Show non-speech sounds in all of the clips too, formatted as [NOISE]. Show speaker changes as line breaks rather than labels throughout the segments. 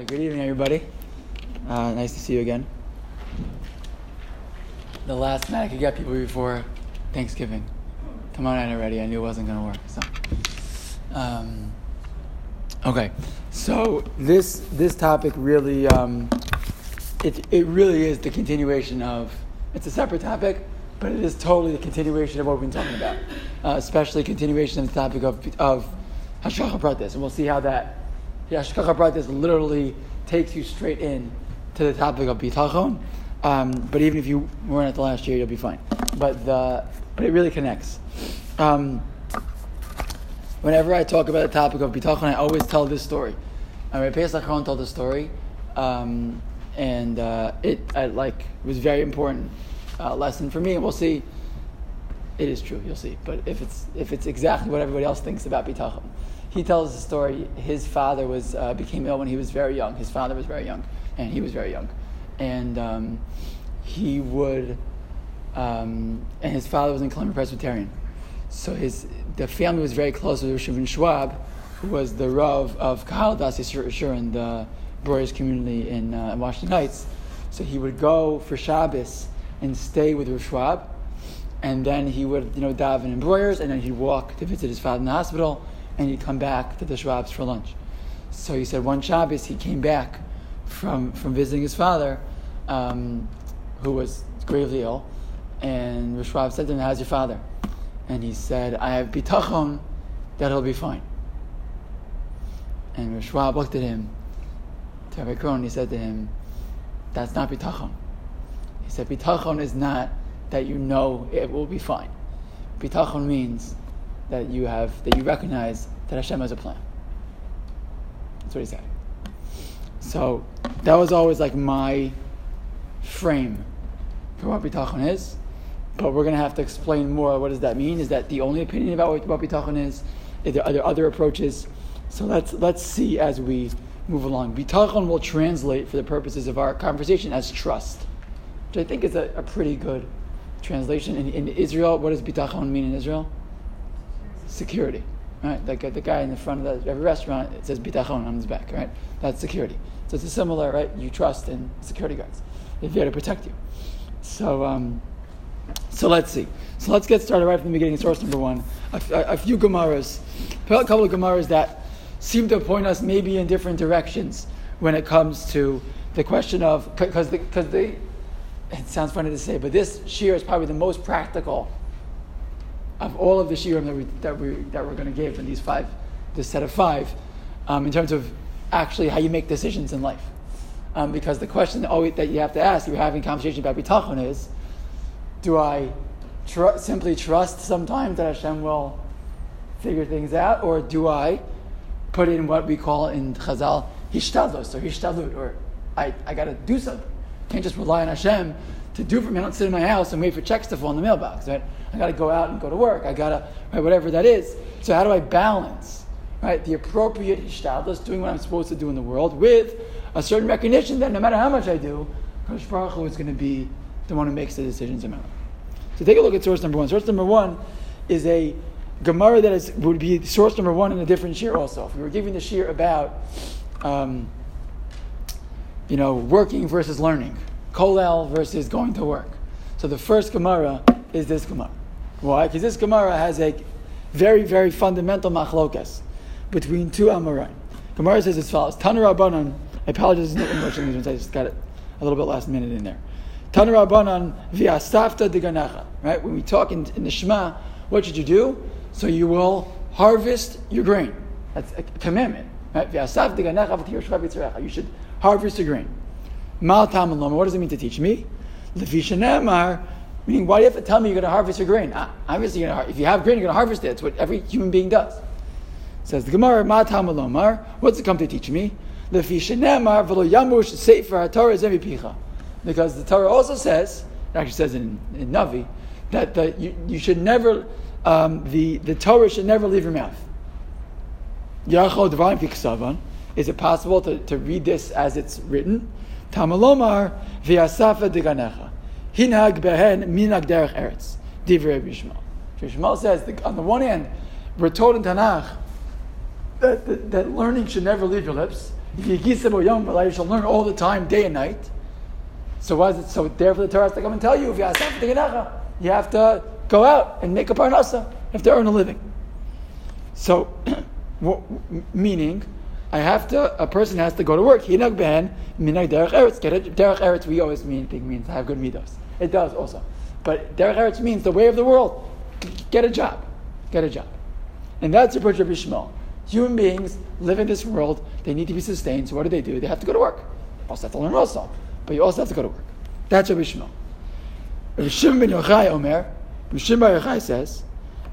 Right, good evening, everybody. Uh, nice to see you again. The last night I could get people before Thanksgiving. Come on night already, I knew it wasn't going to work. So, um, okay. So this this topic really, um, it it really is the continuation of. It's a separate topic, but it is totally the continuation of what we've been talking about. Uh, especially continuation of the topic of of hashgacha pratis, and we'll see how that hashgacha pratis literally takes you straight in to the topic of bitachon. Um, but even if you weren't at the last year, you'll be fine. But the but it really connects. Um, whenever I talk about the topic of bitachon, I always tell this story. I mean, Pesach Krohn told the story, um, and uh, it I, like was very important uh, lesson for me. We'll see. It is true, you'll see. But if it's if it's exactly what everybody else thinks about bitachon, he tells the story. His father was uh, became ill when he was very young. His father was very young, and he was very young, and um, he would. Um, and his father was in Columbia Presbyterian, so his the family was very close with Rishon Schwab, who was the Rav of Kahal Das Yisrael in the Breuers community in, uh, in Washington Heights. So he would go for Shabbos and stay with Rav Schwab, and then he would you know daven in Breuers, and then he'd walk to visit his father in the hospital, and he'd come back to the Schwabs for lunch. So he said one Shabbos he came back from from visiting his father, um, who was gravely ill, and Rav Schwab said to him, "How's your father?" And he said, "I have bitachon that he'll be fine." And Schwab looked at him, to Rabbi Krohn, he said to him, That's not bitachon. He said, Bitachon is not that you know it will be fine. Bitachon means that you have that you recognize that Hashem has a plan. That's what he said. So that was always like my frame for what bitachon is. But we're going to have to explain more. What does that mean? Is that the only opinion about what, what bitachon is? Are there, are there other approaches? So let's let's see as we move along. Bitachon will translate for the purposes of our conversation as trust, which I think is a, a pretty good translation. In, in, Israel, what does bitachon mean in Israel? Security, right? Like the guy in the front of the, every restaurant, it says bitachon on his back, right? That's security. So it's a similar, right? You trust in security guards. They're there to protect you. So, um, so let's see. So let's get started right from the beginning. Source number one. A, a, a few Gemaras, a couple of Gemaras that seem to point us maybe in different directions when it comes to the question of because because the it sounds funny to say, but this shiur is probably the most practical of all of the shiurim that we that we that we're going to give in these five, this set of five, um, in terms of actually how you make decisions in life. Um, because the question always, that you have to ask, you're having a conversation about bitachon is, do I tr- simply trust sometimes that Hashem will figure things out, or do I put in what we call in Chazal hishtadlos or hishtadlut, or I, I got to do something. Can't just rely on Hashem to do for me. I don't sit in my house and wait for checks to fall in the mailbox. Right? I got to go out and go to work. I got to right, whatever that is. So how do I balance right the appropriate hishtadlos, doing what I'm supposed to do in the world, with a certain recognition that no matter how much I do, Kadosh Baruch Hu is going to be the one who makes the decisions life. So take a look at source number one. Source number one is a Gemara that is, would be source number one in a different shiur also. If we were giving the shiur about, um, you know, working versus learning, kolel versus going to work. So the first Gemara is this Gemara. Why? Because this Gemara has a very, very fundamental machlokas between two Amoraim. Gemara says as follows: Tanu Rabbanan. I apologize, it's not English. I just got it a little bit last minute in there. Tanu Rabbanan v'asafta diganecha. Right? When we talk in, in the Shema, what should you do? So you will harvest your grain. That's a commandment. Right? You should harvest your grain. What does it mean to teach me? Meaning, why do you have to tell me you're going to harvest your grain? Obviously, you're if you have grain, you're going to harvest it. It's what every human being does. Says the Gemara, Ma What's it come to teach me? Because the Torah also says, it actually says in, in Navi, that the, you, you should never um, the, the Torah should never leave your mouth. Is it possible to, to read this as it's written? Tamalomar v'yasafa deganecha. Hinag behen minag derech eretz. Divrei Bishmal. Bishmal says, that on the one hand, we're told in Tanakh that, that, that, learning should never leave your lips. You shall learn all the time, day and night. So why is it so? Therefore, the Torah has to come and tell you you have you have to go out and make a parnasa. You have to earn a living. So, [CLEARS THROAT] meaning, I have to. A person has to go to work. Hinag ben minag derech eretz. Derech eretz. We always mean think means have good midos. It does also, but derech eretz means the way of the world. Get a job. Get a job, and that's the approach of. Human beings live in this world. They need to be sustained. So what do they do? They have to go to work. Also have to learn also. but you also have to go to work. That's Rabbi Yishmael. Rabbi Shimon ben Yochai Omer. Rabbi Shimon ben Yochai says.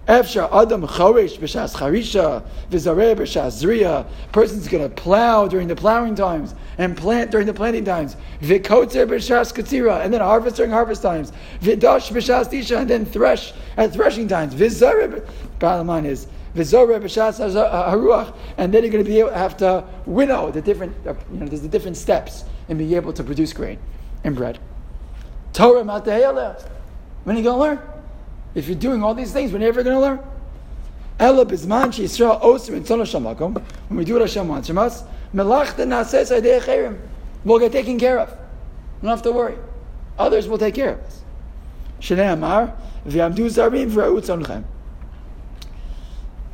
Efshar Adam Choresh b'shas Charisha v'zareh b'shas Zriya. Person's going to plow during the plowing times and plant during the planting times. V'kotzer b'shas Katzira and then harvest during harvest times. V'dash b'shas Tisha and then thresh at threshing times. V'zareh. Bottom line is b'shas haruach and then you're going to be able to have to winnow the different. Uh, you know, there's the different steps in being able to produce grain and bread. Torah matehele. When are you going to learn? If you're doing all these things, when are you ever going to learn? Ella bizman Yisrael osim in shamakom. When we do what Hashem wants from us, melachta nases cherim. We'll get taken care of. don't have to worry. Others will take care of us. Shnei Amar v'yamdu zarim v'ra'ut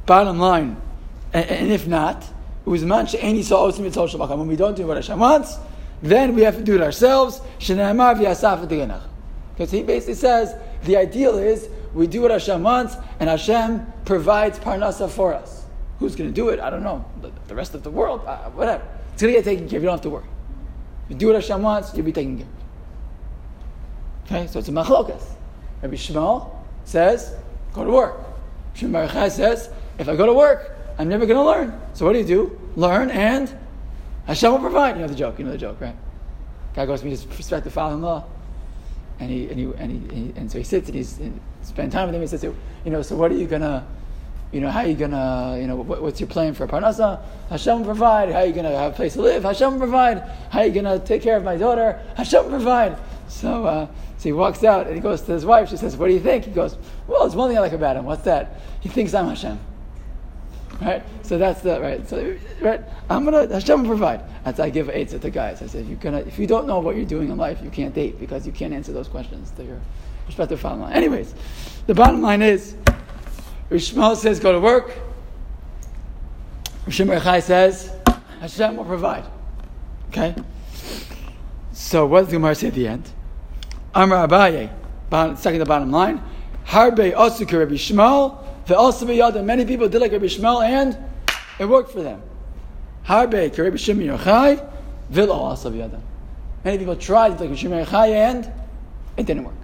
Bottom line, and, and if not, uzman she'eni saw osim in shamakom. When we don't do what Hashem wants, then we have to do it ourselves. Shnei Amar v'yasaf Because he basically says the ideal is we do what Hashem wants, and Hashem provides parnasa for us. Who's going to do it? I don't know. The, rest of the world, uh, whatever. It's going to get taken care of. You don't have to worry. If you do what Hashem wants, you'll be taken care of. Okay, so it's a machlokas. Rabbi Yishmael says, go to work. Shmuel says, if I go to work, I'm never going to learn. So what do you do? Learn and Hashem will provide. You know the joke. You know the joke, right? Guy goes to meet his prospective father-in-law, and he and he and he, and, he, and so he sits and he's spend time with him. He says, you know, so what are you gonna, you know, how are you gonna, you know, what, what's your plan for parnasa? Hashem provide. How are you gonna have a place to live? Hashem provide. How are you gonna take care of my daughter? Hashem provide. So, uh, so he walks out and he goes to his wife. She says, "What do you think?" He goes, "Well, there's one thing I like about him. What's that? He thinks I'm Hashem." Right? So that's the right. So right, I'm gonna Hashem provide. That's I give aids to the guys. I said, you're gonna, if you don't know what you're doing in life, you can't date because you can't answer those questions to your prospective father Anyways, the bottom line is, Rishmael says, go to work. Rishim Rechai says, Hashem will provide. Okay? So what does the Gemara say at the end? Amar Abaye, second the bottom line, Harbe Osuk Rabbi Yishmael, also Many people did like Rabbi Yishmael and it worked for them. Harbe Rabbi Shimon Yochai, Vilo Many people tried like Rabbi Shimon Yochai and it didn't work.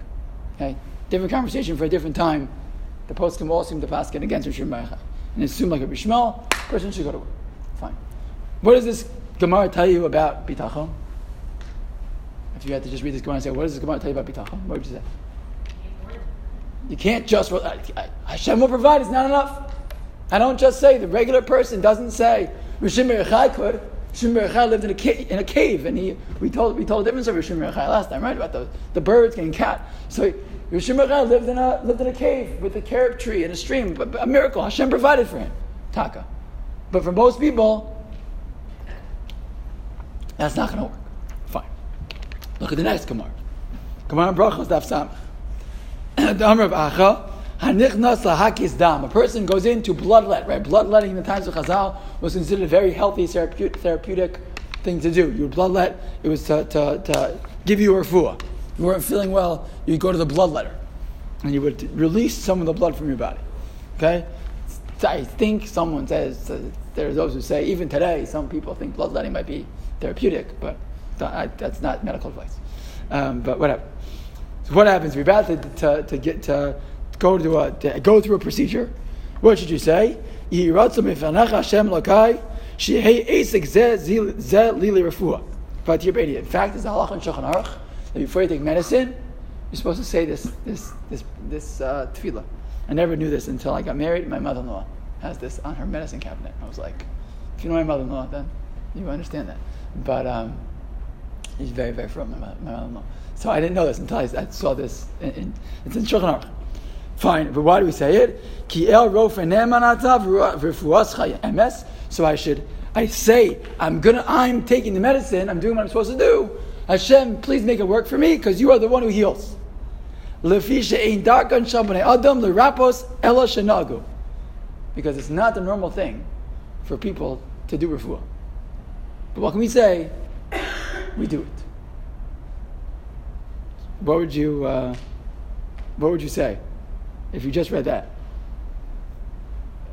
Okay? Different conversation for a different time. The post can all seem to pass against Rishon Baruch And it's assumed like a Bishmal, person should go to work. Fine. What does this Gemara tell you about bitachon? If you had to just read this Gemara and say, what does this Gemara tell you about bitachon? What would you say? You can't just, Hashem will provide, it's not enough. I don't just say, the regular person doesn't say, Rishon Baruch could. Rishon Baruch lived in a, cave, in a cave, and he, we, told, we told the difference of Rishon Baruch last time, right? About the, the birds getting cat. So Baruch lived in, a, lived in a cave with a carob tree and a stream, a miracle. Hashem provided for him. Taka. But for most people, that's not going to work. Fine. Look at the next Gemara. Gemara Brachos Daf Samach. [COUGHS] The Amr of Acha. Hanichnas lahakis dam. A person goes into bloodlet, right? Bloodletting in the times of Chazal was considered a very healthy therapeutic thing to do. You bloodlet, it was to, to, to give you a refuah. You weren't feeling well, you'd go to the bloodletter. And you would release some of the blood from your body. Okay? I think someone says, uh, there are those who say, even today, some people think bloodletting might be therapeutic, but that's not medical advice. Um, but whatever. So what happens? We're about to, to, to get to go to, a, to go through a procedure, what should you say? In fact, there's a halach in Aruch that before you take medicine, you're supposed to say this this this this uh, tefillah. I never knew this until I got married. My mother-in-law has this on her medicine cabinet. I was like, if you know my mother-in-law, then you understand that. But um, he's very very from my, my mother-in-law. So I didn't know this until I, I saw this. In, in, it's in Shulchan Aruch. Fine, but why do we say it? Ki el emes. So I should I say I'm gonna, I'm taking the medicine, I'm doing what I'm supposed to do. Hashem, please make it work for me because you are the one who heals. Because it's not the normal thing for people to do refuah. But what can we say? We do it. What would you, uh, what would you say if you just read that?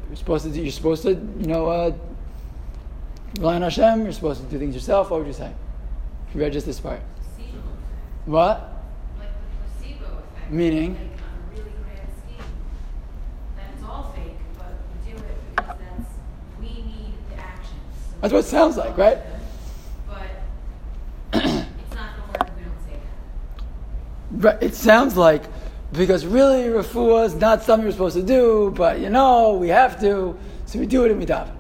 You're supposed to, do, you're supposed to, you know, uh, rely on Hashem. You're supposed to do things yourself. What would you say? Read just this part.
Placebo.
What?
Like the placebo effect.
Meaning?
Like on a really grand scheme. That all fake, but we do it because that's, we need the actions. So
That's what it sounds like, right?
But [CLEARS THROAT] it's not the word, we don't say that.
Right, it sounds like because really refuah is not something we're supposed to do, but you know we have to, so we do it in we daven.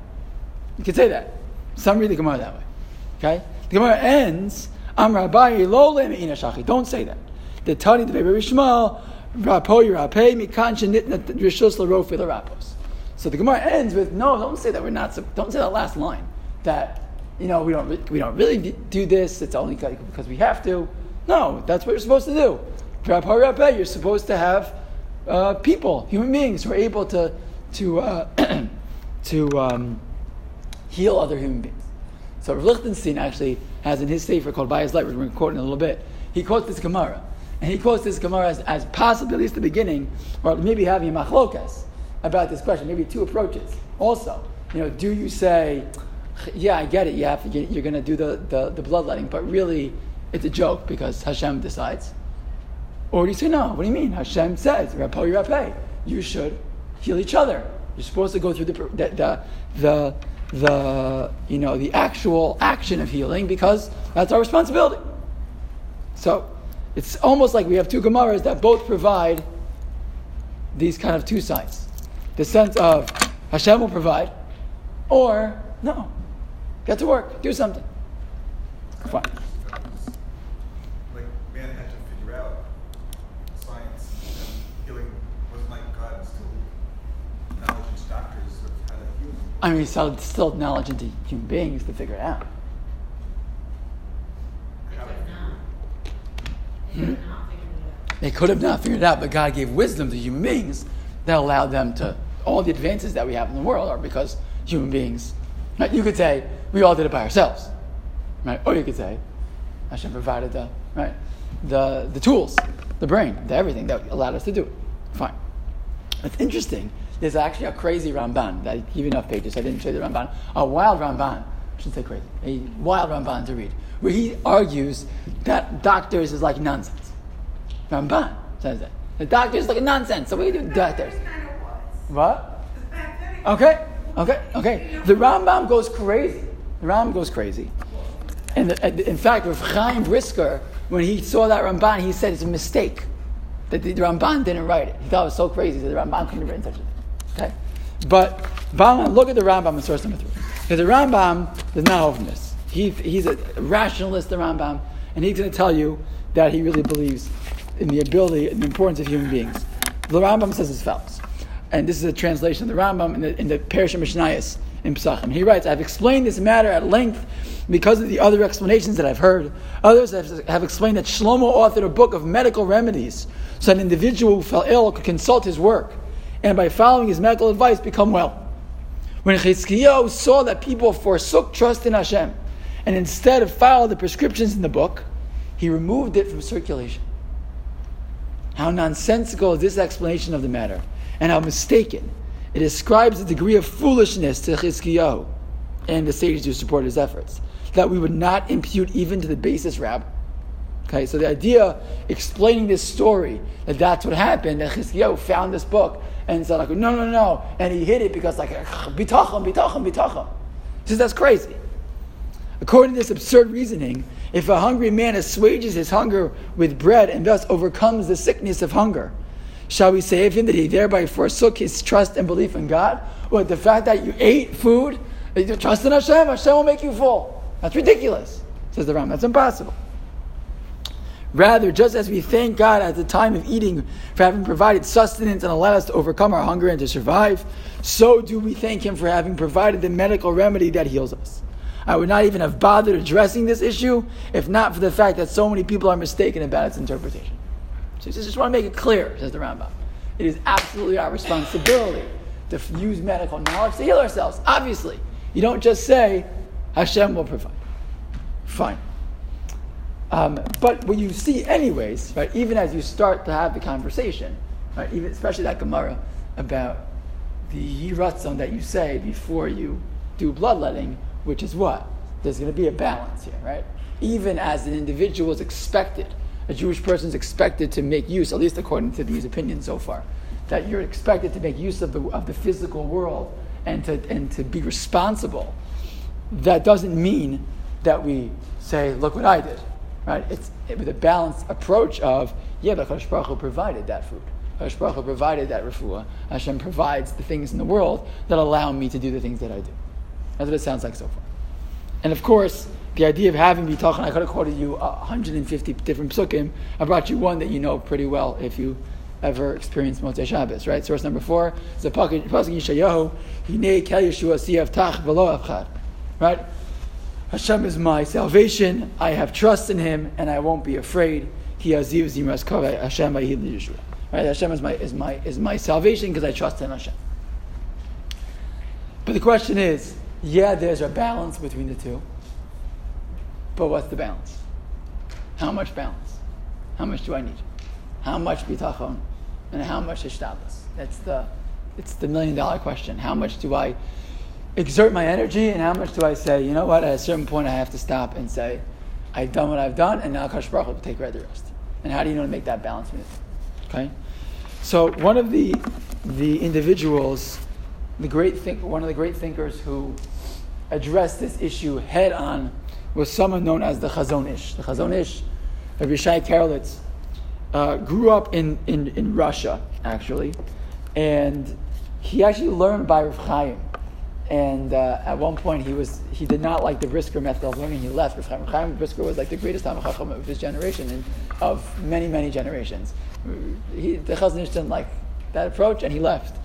You can say that. Some read the Gemara that way. Okay, the Gemara ends. Am Rabbi lo le'me'ina. Don't say that. The Tani the Rebbe Shmuel Rapo Yirapei Mikan Shenitna Rishus Larofi Larapos. So the Gemara ends with no. Don't say that we're not. Don't say that last line. That you know we don't we don't really do this. It's only because we have to. No, that's what you're supposed to do. Rapo Yirapei. You're supposed to have uh, people, human beings, who are able to to uh, [CLEARS THROAT] to um, heal other human beings. So Rav Lichtenstein actually has in his sefer called By His Light, which we're going to quote in a little bit, he quotes this Gemara. And he quotes this Gemara as, as possibly, at least the beginning, or maybe having a machlokas about this question, maybe two approaches. Also, you know, do you say, yeah, I get it, you have to, you're going to do the, the, the bloodletting, but really it's a joke because Hashem decides? Or do you say, no, what do you mean? Hashem says, Rapo you should heal each other. You're supposed to go through the, the, the, the, the, you know, the actual action of healing because that's our responsibility. So it's almost like we have two Gemaras that both provide these kind of two sides. The sense of Hashem will provide, or no, get to work, do something. Fine.
Like man had to figure out science and healing wasn't like God still knowledge doctors of how to heal.
I mean, so it's still knowledge into human beings to figure it out.
They could
to-
not. They could not figure it out.
They could have not figured it out, but God gave wisdom to human beings that allowed them to. All the advances that we have in the world are because human beings. Right? You could say we all did it by ourselves, right? Or you could say Hashem provided the right the the tools, the brain, the everything that allowed us to do it. Fine. It's interesting. There's actually a crazy Ramban that I give you enough pages. I didn't show you the Ramban. A wild Ramban. I shouldn't say crazy. A wild Ramban to read, where he argues that doctors is like nonsense. Ramban says that. The doctor is like nonsense. So what do you do doctors? What? Okay, okay, okay. The Rambam goes crazy. The Rambam goes crazy. And the, in fact, with Chaim Brisker, when he saw that Ramban, he said it's a mistake that the Ramban didn't write it. He thought it was so crazy that the Ramban couldn't have written such a thing. Okay, but look at the Rambam in source number three. Because the Rambam does not this. He, he's a rationalist, the Rambam, and he's going to tell you that he really believes in the ability and the importance of human beings. The Rambam says as follows, and this is a translation of the Rambam in the, in the Perush HaMishnayos in Pesachim. He writes, I've explained this matter at length because of the other explanations that I've heard. Others have, have explained that Shlomo authored a book of medical remedies so an individual who fell ill could consult his work and by following his medical advice become well. When Chizkiyahu saw that people forsook trust in Hashem and instead of followed the prescriptions in the book, he removed it from circulation. How nonsensical is this explanation of the matter, and how mistaken. It ascribes a degree of foolishness to Chizkiyahu and the sages who supported his efforts, that we would not impute even to the basest rabbi. Okay, so the idea explaining this story that that's what happened, that Chizkiyahu found this book and said like, no, no, no, and he hid it because like bitachon, bitachon, bitachon. He says that's crazy. According to this absurd reasoning, if a hungry man assuages his hunger with bread and thus overcomes the sickness of hunger, shall we say of him that he thereby forsook his trust and belief in God? Or the fact that you ate food, you trust in Hashem, Hashem will make you full. That's ridiculous, says the Ram. That's impossible. Rather, just as we thank God at the time of eating for having provided sustenance and allowed us to overcome our hunger and to survive, so do we thank Him for having provided the medical remedy that heals us. I would not even have bothered addressing this issue if not for the fact that so many people are mistaken about its interpretation. So I just want to make it clear, says the Rambam. It is absolutely our responsibility to use medical knowledge to heal ourselves. Obviously, you don't just say, Hashem will provide. Fine. Um, but what you see, anyways, right, even as you start to have the conversation, right, even especially that Gemara about the yiratzon that you say before you do bloodletting, which is what? There's going to be a balance here, right? Even as an individual is expected, a Jewish person is expected to make use, at least according to these opinions so far, that you're expected to make use of the, of the physical world and to, and to be responsible. That doesn't mean that we say, look what I did, right? It's with a balanced approach of, yeah, but Hashem Baruch Hu provided that food. Hashem Baruch Hu provided that refuah. Hashem provides the things in the world that allow me to do the things that I do. That's what it sounds like so far. And of course, the idea of having bitachon, I could have quoted you 150 different psukim. I brought you one that you know pretty well if you ever experienced Motzei Shabbos, right? Source number four is the Pasuk Yeshayahu, Hinei Kel Yeshua Siyav Tach V'lo Avchad, right? Hashem is my salvation. I have trust in Him, and I won't be afraid. He Aziv Zimras Kaveh Hashem Yeshua. Right? Hashem is my is my is my salvation because I trust in Hashem. But the question is, yeah, there's a balance between the two. But what's the balance? How much balance? How much do I need? How much bitachon? And how much hishtadlus? That's the, it's the million dollar question. How much do I exert my energy and how much do I say, you know what, at a certain point I have to stop and say, I've done what I've done and now Kadosh Baruch will take care of the rest. And how do you know to make that balance? move? Okay? So one of the, the individuals, the great think, one of the great thinkers who addressed this issue head on was someone known as the Chazon Ish. The Chazon Ish, Rabbi Shai Karelitz, uh, grew up in, in, in Russia, actually, and he actually learned by Rav Chaim. And uh, at one point, he was he did not like the Brisker method of learning. He left. Rav Chaim, Brisker was like the greatest Chacham of his generation and of many many generations. He, the Chazon Ish didn't like that approach, and he left.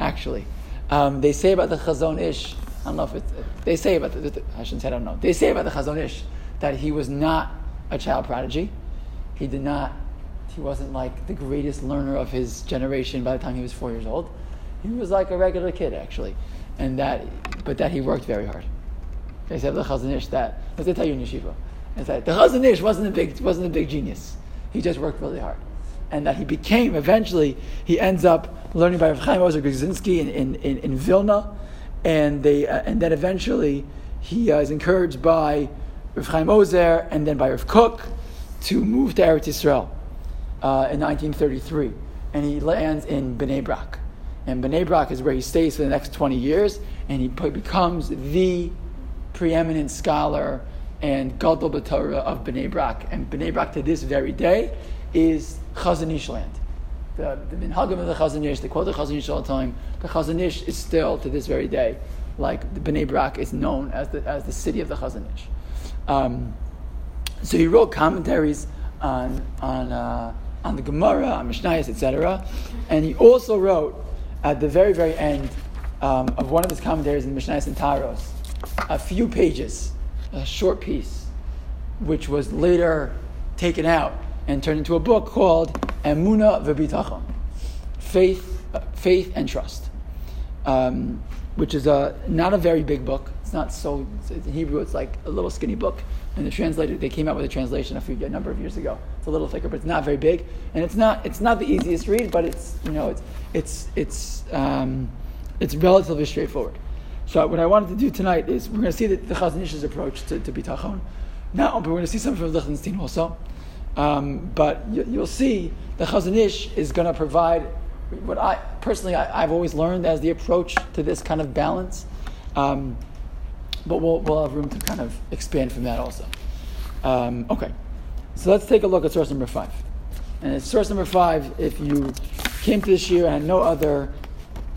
Actually, um, they say about the Chazon Ish. I don't know if it's. They say about the, the, I shouldn't say I don't know. They say about the Chazon Ish that he was not a child prodigy. He did not he wasn't like the greatest learner of his generation by the time he was four years old. He was like a regular kid, actually. And that, but that he worked very hard. They said the Chazon Ish that, as they tell you in yeshiva, is that the Chazon Ish wasn't a big, wasn't a big genius. He just worked really hard. And that he became, eventually, he ends up learning by Rav Chaim Ozer Grodzinski in, in, in, in, Vilna. And, they, uh, and then eventually he uh, is encouraged by Rav Chaim Ozer and then by Rav Kook to move to Eretz Yisrael uh, in 1933, and he lands in Bnei Brak. And Bnei Brak is where he stays for the next 20 years, and he becomes the preeminent scholar and Gadol B'Torah of Bnei Brak. And Bnei Brak to this very day is Chazon Ish land. The, Minhagim of the Chazon Ish, they quote the Chazon Ish all the time. The Chazon Ish is still to this very day, like the Bnei Brak is known as the, as the city of the Chazon Ish. Um, so he wrote commentaries on, on uh, on the Gemara, on Mishnayos, etc. And he also wrote at the very, very end um, of one of his commentaries in Mishnayos and Taros, a few pages, a short piece, which was later taken out and turned into a book called Emuna V'Bitachon, Faith, uh, Faith and Trust, um, which is a, not a very big book. It's not so, in Hebrew, it's like a little skinny book and the translator they came out with a translation a few a number of years ago. It's a little thicker, but it's not very big, and it's not it's not the easiest read, but it's you know it's it's it's um, it's relatively straightforward. So what I wanted to do tonight is we're going to see the, the Chazon Ish's approach to, to bitachon now, but we're going to see something from Lichtenstein also. Um, but you, will see the Chazon Ish is going to provide what I personally I, have always learned as the approach to this kind of balance. Um, but we'll, we'll have room to kind of expand from that also. Um, okay, so let's take a look at source number five. And it's source number five, if you came to this year and no other,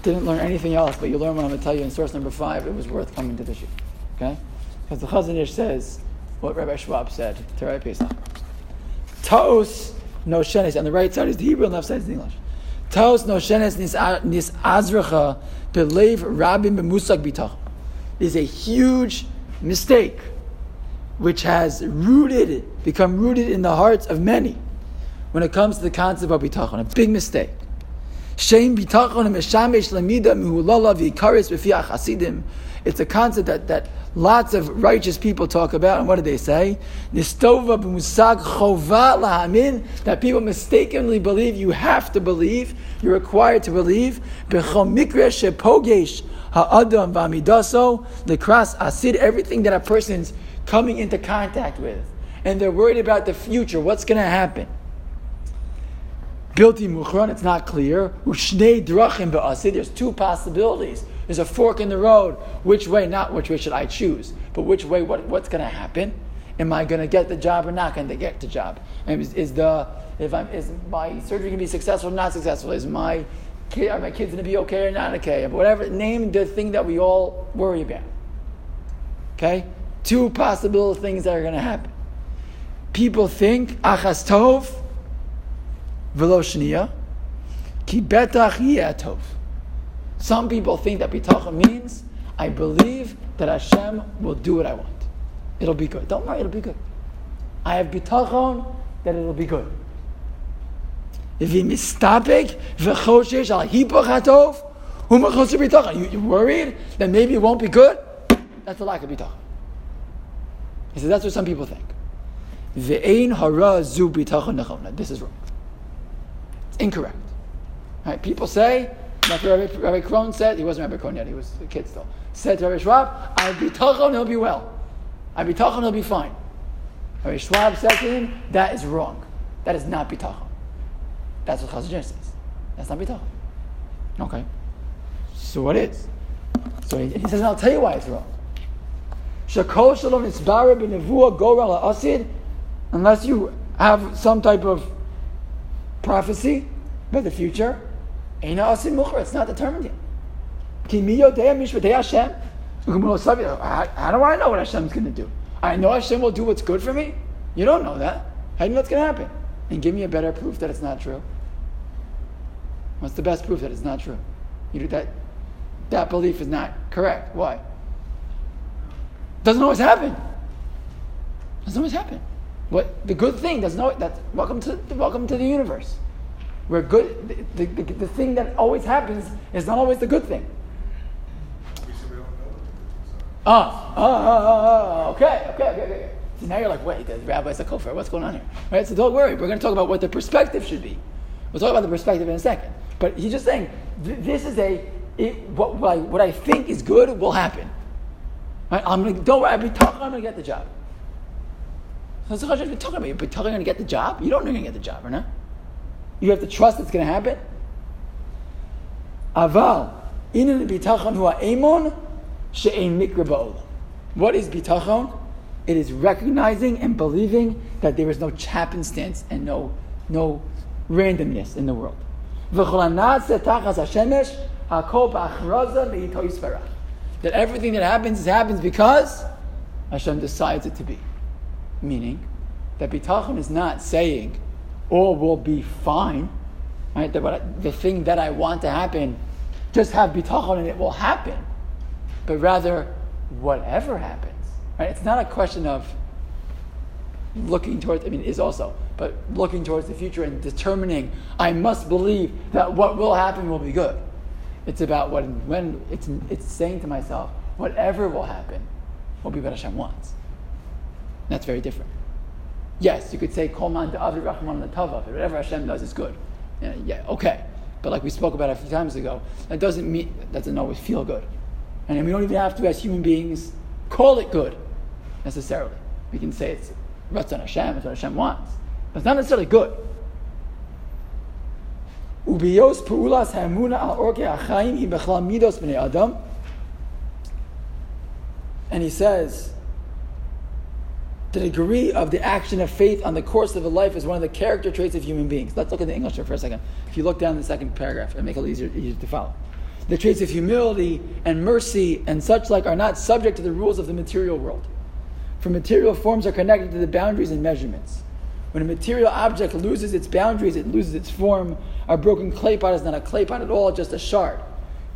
didn't learn anything else, but you learned what I'm going to tell you in source number five, it was worth coming to this year. Okay? Because the Chazon Ish says what Rabbi Schwab said to Rabbi Pesach. Taos noshenes. On the right side is the Hebrew, and left side is the English. Taos noshenes nis azracha belev rabim b'musag bitach is a huge mistake which has rooted, become rooted in the hearts of many when it comes to the concept of bitachon. A big mistake. Shem bitachon meshamesh lamida mihulala v'ikaris b'fiach hasidim. It's a concept that, that lots of righteous people talk about. And what do they say? Nistova b'musag chova lahamin. That people mistakenly believe you have to believe. You're required to believe. B'chom mikre shepogesh ha'adam v'amidaso. Lekras asid. Everything that a person's coming into contact with. And they're worried about the future. What's going to happen? Bilti muchron, it's not clear. Drachim there's two possibilities. There's a fork in the road. Which way, not which way should I choose, but which way, what, what's going to happen? Am I going to get the job or not going to get the job? Is, is the, if I'm, is my surgery going to be successful or not successful? Is my are my kids going to be okay or not okay? Whatever, name the thing that we all worry about. Okay? Two possible things that are going to happen. People think, achas tov, v'lo shniya, ki betach tov. Some people think that bitachon means, I believe that Hashem will do what I want. It'll be good. Don't worry, it'll be good. I have bitachon that it'll be good. If he mistapek v'choshesh al umachoshe bitachon. You're worried that maybe it won't be good? That's a lack of bitachon. He says that's what some people think. This is wrong. It's incorrect. Right? People say, Rabbi, Rabbi Krohn said, he wasn't Rabbi Krohn yet, he was a kid still. Said to Rabbi Schwab, I bitachon, he'll be well. I bitachon, he'll be fine. Rabbi Schwab said to him, that is wrong. That is not bitachon. That's what Chazal says. That's not bitachon. Okay. So what is? So he, he says, I'll tell you why it's wrong. Shakol shalom isbara b'nevua gora asid, unless you have some type of prophecy about the future, it's not determined yet. How do I know what Hashem's going to do? I know Hashem will do what's good for me. You don't know that. How do you know what's going to happen? And give me a better proof that it's not true. What's the best proof that it's not true? You do that. That belief is not correct. Why? Doesn't always happen. Doesn't always happen. What the good thing doesn't always, that's welcome to welcome to the universe. Where good the, the, the, thing that always happens is not always the good thing. Ah, ah, ah, ah, okay, okay, okay, okay. So now you're like, wait, the rabbi's a kofer. What's going on here? Right? So don't worry. We're going to talk about what the perspective should be. We'll talk about the perspective in a second. But he's just saying th- this is a it, what, what, I, what I think is good will happen. Right? I'm going to don't worry. I'll be talking. I'm going to get the job. So what's the talking about? You're talking going to get the job. You don't know you're going to get the job, or not? You have to trust it's going to happen. Aval inin bitachon hu emon she'ein mikra ba'olam. What is bitachon? It is recognizing and believing that there is no happenstance and no no randomness in the world. That everything that happens happens because Hashem decides it to be. Meaning that bitachon is not saying all will be fine, right? I, the thing that I want to happen, just have bitachon and it will happen. But rather, whatever happens, right? It's not a question of looking towards, I mean, is also, but looking towards the future and determining, I must believe that what will happen will be good. It's about what, when, it's, it's saying to myself, whatever will happen will be what Hashem wants. That's very different. Yes, you could say, Kolman Avi Rahman Tava, whatever Hashem does is good. Yeah, yeah, okay. But like we spoke about a few times ago, that doesn't mean, that doesn't always feel good. And we don't even have to, as human beings, call it good necessarily. We can say it's Ratzon Hashem, it's what Hashem wants. But it's not necessarily good. Ubiyos pu'ulas al orke adam. And he says, the degree of the action of faith on the course of a life is one of the character traits of human beings. Let's look at the English for a second. If you look down the second paragraph, it'll make it easier, easier to follow. The traits of humility and mercy and such like are not subject to the rules of the material world. For material forms are connected to the boundaries and measurements. When a material object loses its boundaries, it loses its form. A broken clay pot is not a clay pot at all, just a shard.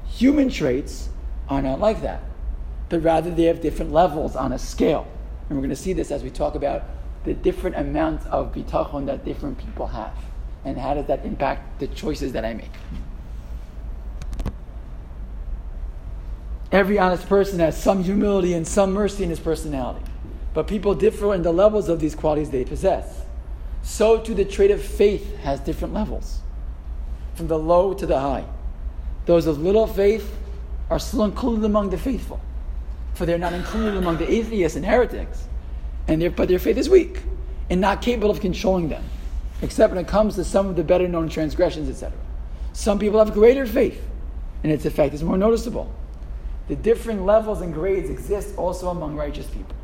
Human traits are not like that, but rather they have different levels on a scale. And we're going to see this as we talk about the different amounts of bitachon that different people have, and how does that impact the choices that I make. Every honest person has some humility and some mercy in his personality, but people differ in the levels of these qualities they possess. So too the trait of faith has different levels, from the low to the high. Those of little faith are still included among the faithful, for they're not included among the atheists and heretics and their, but their faith is weak and not capable of controlling them, except when it comes to some of the better known transgressions, etc. Some people have greater faith, and its effect is more noticeable. The different levels and grades exist also among righteous people.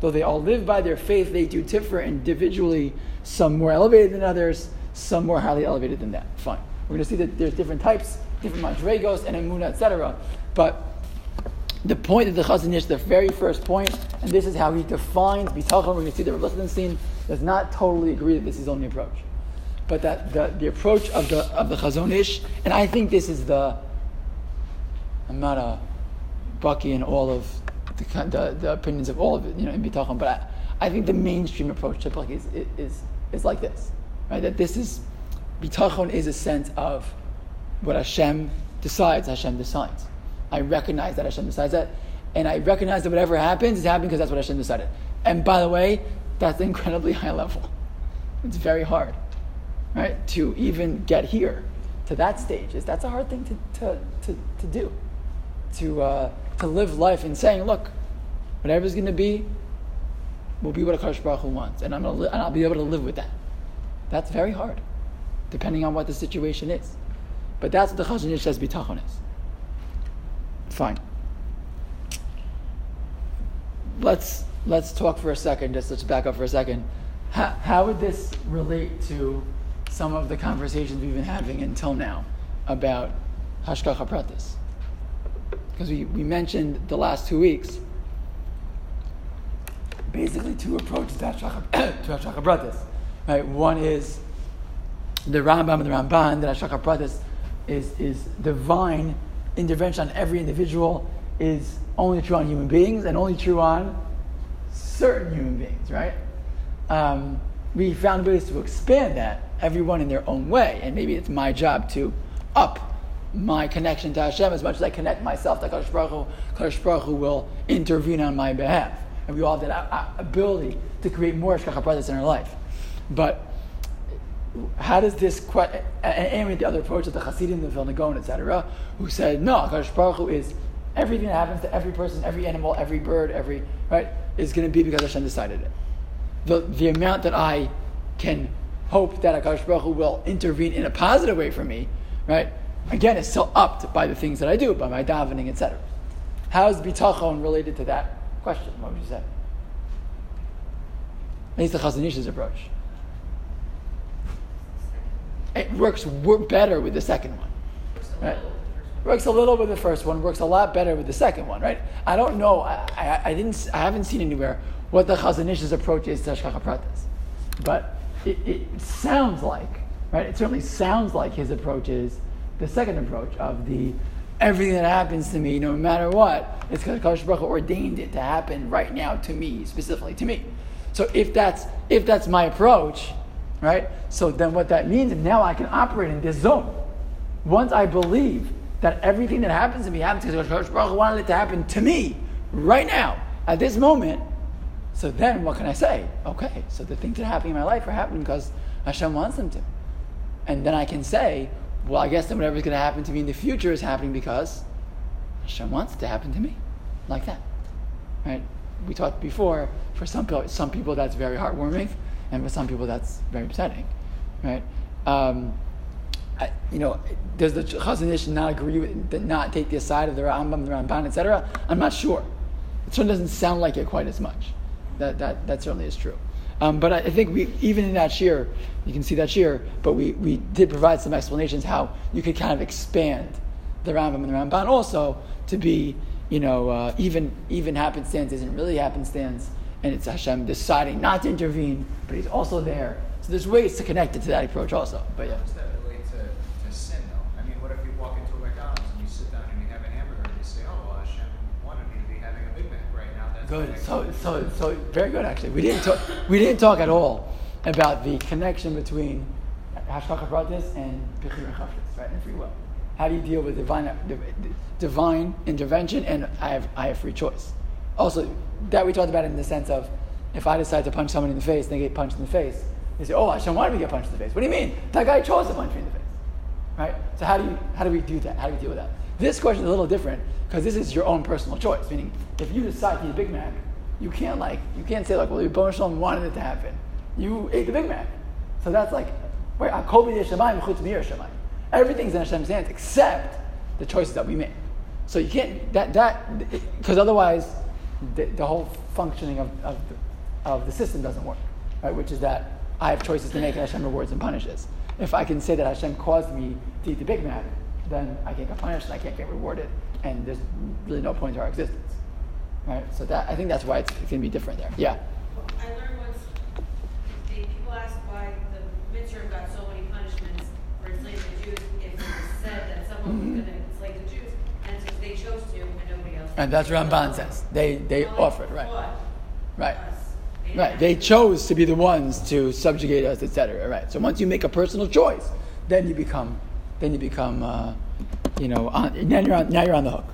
Though they all live by their faith, they do differ individually, some more elevated than others, some more highly elevated than that. Fine. We're going to see that there's different types, different madregos and emuna, etc. But the point of the Chazon Ish, the very first point, and this is how he defines bitachon. We're going to see that Rav Lichtenstein does not totally agree that this is the only approach, but that the, the approach of the of the Chazon Ish, and I think this is the. I'm not a baki in all of the, the, the opinions of all of it, you know, in bitachon, but I, I think the mainstream approach typically is, is is like this, right? That this is bitachon is a sense of what Hashem decides. Hashem decides. I recognize that Hashem decides that. And I recognize that whatever happens is happening because that's what Hashem decided. And by the way, that's [LAUGHS] incredibly high level. It's very hard, right? To even get here to that stage. Is that's a hard thing to, to, to, to do. To, uh, to live life and saying, look, whatever's going to be, will be what a Baruch wants. And, I'm gonna li- and I'll be able to live with that. That's very hard, depending on what the situation is. But that's what the Chazon Ish says bitachon is. Fine. Let's let's talk for a second. Just let's back up for a second. How, how would this relate to some of the conversations we've been having until now about hashgacha pratis? Because we, we mentioned the last two weeks basically two approaches to hashgacha [COUGHS] pratis. Right? One is the Rambam and the Ramban that hashgacha pratis is is divine intervention on every individual is only true on human beings and only true on certain human beings, right? Um, we found ways to expand that, everyone in their own way, and maybe it's my job to up my connection to Hashem as much as I connect myself to Kadosh Baruch Hu. Kadosh Baruch Hu will intervene on my behalf, and we all have that ability to create more Shkacha presence in our life. But how does this question, and the other approach of the Hasidim, the Vilna Gaon, etc., who said no, Kadosh Baruch Hu is everything that happens to every person, every animal, every bird, every right is going to be because Hashem decided it. The the amount that I can hope that Kadosh Baruch Hu will intervene in a positive way for me, right? Again, is still upped by the things that I do, by my davening, etc. How is bitachon related to that question? What would you say? It's the Chazon Ish's approach. It works better with the second one. Right? Works a little with the first one, works a lot better with the second one, right? I don't know, I, I, I didn't, I haven't seen anywhere what the Chazon Ish's approach is to Hashgacha Pratis. But it, it sounds like, right? It certainly sounds like his approach is the second approach of the everything that happens to me, no matter what, it's because Kadosh Baruch ordained it to happen right now to me, specifically to me. So if that's if that's my approach, right? So then what that means now I can operate in this zone. Once I believe that everything that happens to me happens because Baruch Hu wanted it to happen to me right now, at this moment, so then what can I say? Okay, so the things that are happening in my life are happening because Hashem wants them to. And then I can say, well, I guess then whatever's going to happen to me in the future is happening because Hashem wants it to happen to me. Like that. Right? We talked before, for some some people that's very heartwarming and for some people that's very upsetting, right? Um, I, you know, does the Chazon Ish not agree with, not take the side of the Rambam, the Ramban, etc.? I'm not sure. It certainly doesn't sound like it quite as much. That, that, that certainly is true. Um, but I, I, think we, even in that shiur, you can see that shiur, but we, we did provide some explanations how you could kind of expand the Rambam and the Ramban also to be, you know, uh, even, even happenstance isn't really happenstance, and it's Hashem deciding not to intervene, but He's also there. So there's ways to connect it to that approach also. But yeah.
Does that relate to, to sin, though? I mean, what if you walk into a McDonald's and you sit down and you have a hamburger and you say, oh, well, Hashem wanted me to be having a Big Mac right now. That's
Good. So, so, so very good. Actually, we didn't talk. We didn't talk at all about the connection between hashgacha pratis and and right? And free will. How do you deal with divine, divine intervention and I have, I have free choice? Also, that we talked about in the sense of if I decide to punch someone in the face, they get punched in the face. They say, "Oh, I wanted me to get punched in the face." What do you mean? That guy chose to punch me in the face, right? So how do you how do we do that? How do we deal with that? This question is a little different because this is your own personal choice. Meaning, if you decide to eat a Big Mac, you can't like you can't say like, "Well, your Shalom wanted it to happen." You ate the Big Mac, so that's like, wait, "Akobi uh, Yeshamayim chutz Yeshamayim." Everything's in Hashem's hands except the choices that we make. So you can't that that because otherwise the, the whole functioning of, of, the, of the system doesn't work, right? Which is that I have choices to make and Hashem rewards and punishes. If I can say that Hashem caused me to eat the Big Mac, then I can't get punished and I can't get rewarded, and there's really no point to our existence, right? So that I think that's why it's, it's going to be different there. Yeah.
I learned once, the people asked why the Mitzrim got so many punishments for enslaving the Jews if it was said that someone was mm-hmm. going to enslave the Jews, and since they chose to and
that's what Ramban says. They they offered, right? Right. Right. They chose to be the ones to subjugate us, etc. Right. So once you make a personal choice, then you become, then you become, uh, you know, on, now you're on, now you're on the hook.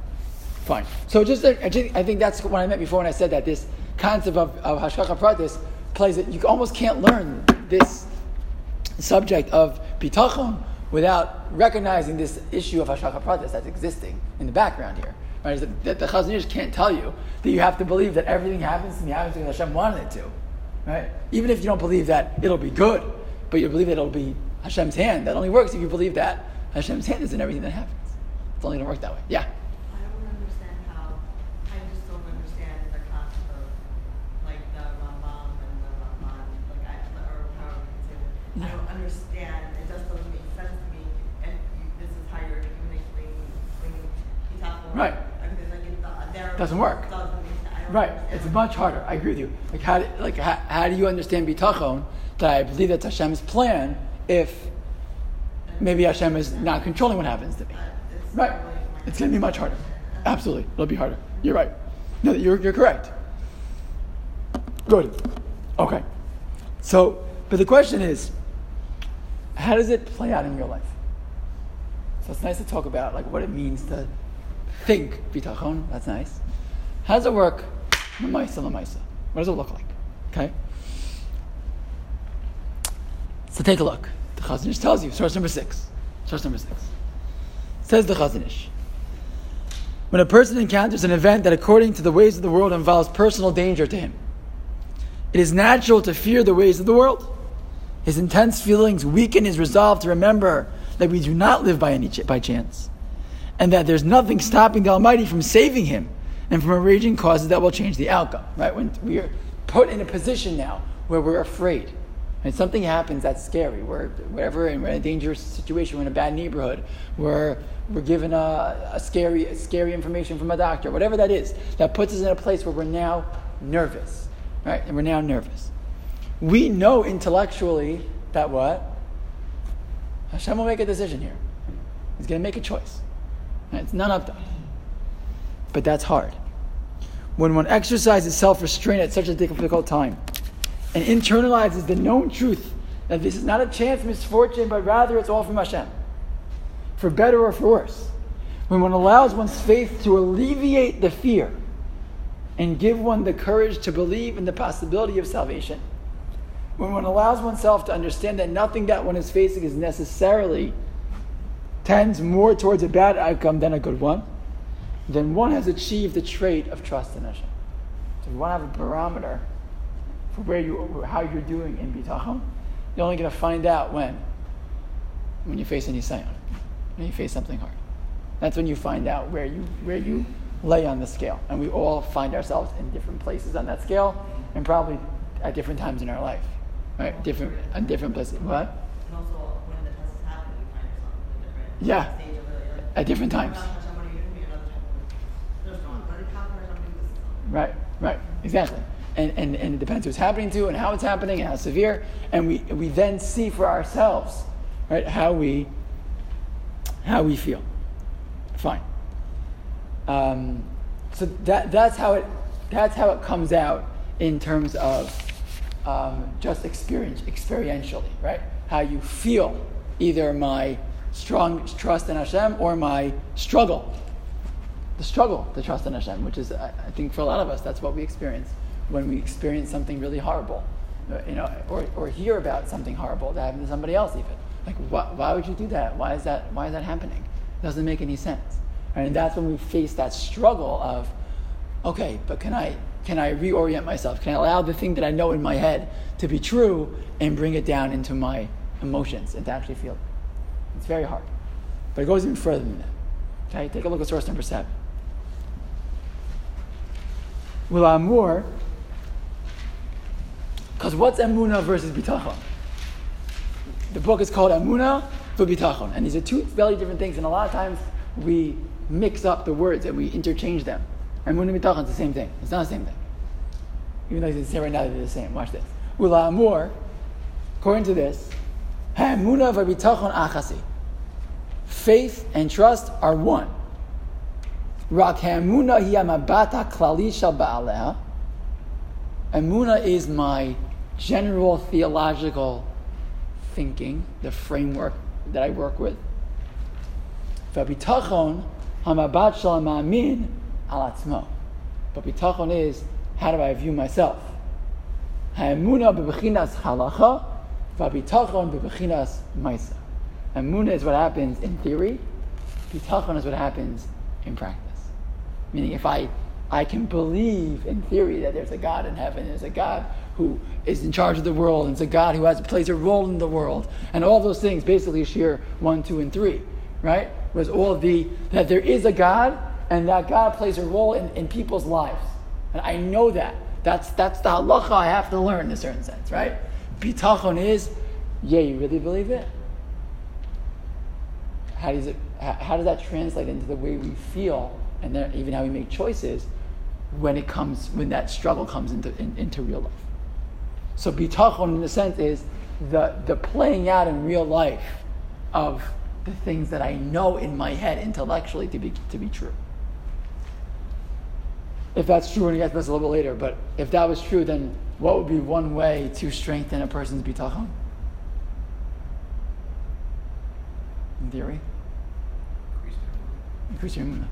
Fine. So just, I think, that's what I meant before when I said that this concept of, of hashgacha pratis plays it. You almost can't learn this subject of bitachon without recognizing this issue of hashgacha pratis that's existing in the background here. Right? Is that, that the Chazon Ish can't tell you that you have to believe that everything happens me happens because Hashem wanted it to. Right? Even if you don't believe that it'll be good, but you believe that it'll be Hashem's hand, that only works if you believe that Hashem's hand is in everything that happens. It's only going to work that way. Yeah.
I don't understand how, I just don't understand the concept of, like, the Rambam and the Ramban, like, I, or however you it. I don't understand, it just doesn't make sense to me, and you, this is how you're communicating, when you talk about.
Right.
Because, like, it, the, there.
Doesn't work.
Doesn't make sense, I don't
Right. It's much harder. I agree with you. Like how, do- like how, how do you understand bitachon that I believe that's Hashem's plan if maybe Hashem is not controlling what happens to me? Right. It's going to be much harder. Absolutely. It'll be harder. You're right. No, you're, you're correct. Good. Okay. So, but the question is, how does it play out in your life? So it's nice to talk about like what it means to think bitachon. That's nice. How does it work? Lamaisa, lamaisa. What does it look like? Okay. So take a look. The Chazon Ish tells you. Source number six. Source number six. Says the Chazon Ish. When a person encounters an event that, according to the ways of the world, involves personal danger to him, it is natural to fear the ways of the world. His intense feelings weaken his resolve to remember that we do not live by any ch- by chance, and that there's nothing stopping the Almighty from saving him and from arranging causes that will change the outcome. Right when we are put in a position now where we're afraid, and something happens that's scary. We're whatever, and we're in a dangerous situation. We're in a bad neighborhood. We're we're given a, a scary a scary information from a doctor. Whatever that is, that puts us in a place where we're now nervous, right? And we're now nervous. We know intellectually that what Hashem will make a decision here. He's going to make a choice. It's none to us. But that's hard. When one exercises self restraint at such a difficult time and internalizes the known truth that this is not a chance misfortune, but rather it's all from Hashem, for better or for worse. When one allows one's faith to alleviate the fear and give one the courage to believe in the possibility of salvation, when one allows oneself to understand that nothing that one is facing is necessarily tends more towards a bad outcome than a good one, then one has achieved the trait of trust in Hashem. So if you want to have a barometer for where you, how you're doing in bitachon, you're only going to find out when, when you face an isayon, when you face something hard. That's when you find out where you where you lay on the scale, and we all find ourselves in different places on that scale, and probably at different times in our life, right? Different at different places. What?
And also, when the
Right, right, exactly. and, and, and it depends who it's happening to and how it's happening and how severe. And we, we then see for ourselves, right, how we, how we feel. Fine. Um, so that, that's, how it, that's how it comes out in terms of um, just experience, experientially, right? How you feel either my strong trust in Hashem or my struggle. The struggle to trust in Hashem, which is, I, I think for a lot of us, that's what we experience when we experience something really horrible, uh, you know, or, or hear about something horrible that happened to somebody else even. Like, wh- why would you do that? Why is that, why is that happening? It doesn't make any sense. And that's when we face that struggle of, okay, but can I, can I reorient myself? Can I allow the thing that I know in my head to be true and bring it down into my emotions and to actually feel it? It's very hard. But it goes even further than that. Okay, take a look at source number seven. Will Amur, because what's Emuna versus Bitachon? The book is called Emuna for Bitachon, and these are two very different things, and a lot of times we mix up the words and we interchange them. Emuna and Bitachon is the same thing. It's not the same thing. Even though they say right now they're the same. Watch this. Will Amur, according to this, Emuna v'Bitachon achasi. Faith and trust are one. Rak ha'emuna hi amabata klali shel ba'aleha. Emuna is my general theological thinking, the framework that I work with. V'bitachon hamabat shel ma'amin al. But bitachon is, how do I view myself? Ha'emuna bebechinas halacha, v'bitachon bebechinas maisa. Emuna is what happens in theory. Bitachon is what happens in practice. Meaning, if I, I can believe in theory that there's a God in heaven, there's a God who is in charge of the world, and it's a God who has plays a role in the world, and all those things basically share one, two, and three, right? Whereas all the that there is a God, and that God plays a role in, in people's lives, and I know that. That's that's the halacha I have to learn in a certain sense, right? Bitachon is, yeah, you really believe it. How does it? How does that translate into the way we feel and then even how we make choices when it comes when that struggle comes into in, into real life. So bitachon in a sense is the the playing out in real life of the things that I know in my head intellectually to be to be true. If that's true, and he gets this a little bit later, but if that was true, then what would be one way to strengthen a person's bitachon? In theory, increase your imunah.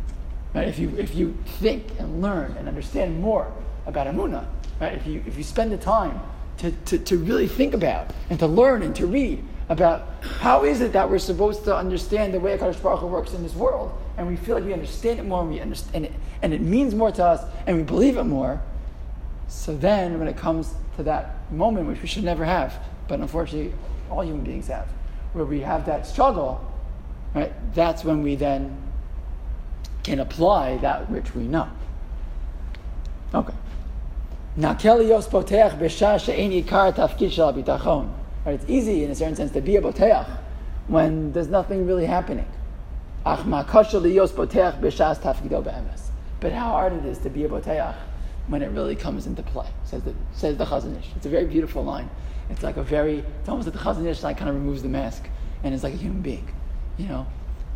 Right? If you if you think and learn and understand more about Amunah, right? If you if you spend the time to, to, to really think about and to learn and to read about how is it that we're supposed to understand the way Hakadosh Baruch Hu works in this world, and we feel like we understand it more, and we understand it, and it means more to us, and we believe it more. So then, when it comes to that moment, which we should never have, but unfortunately, all human beings have, where we have that struggle, right? That's when we then can apply that which we know. Okay. Bitachon. It's easy in a certain sense to be a boteach when there's nothing really happening. But how hard it is to be a boteach when it really comes into play, says the, says the Chazon Ish. It's a very beautiful line. It's like a very, it's almost like the Chazon Ish like kind of removes the mask and it's like a human being. You know,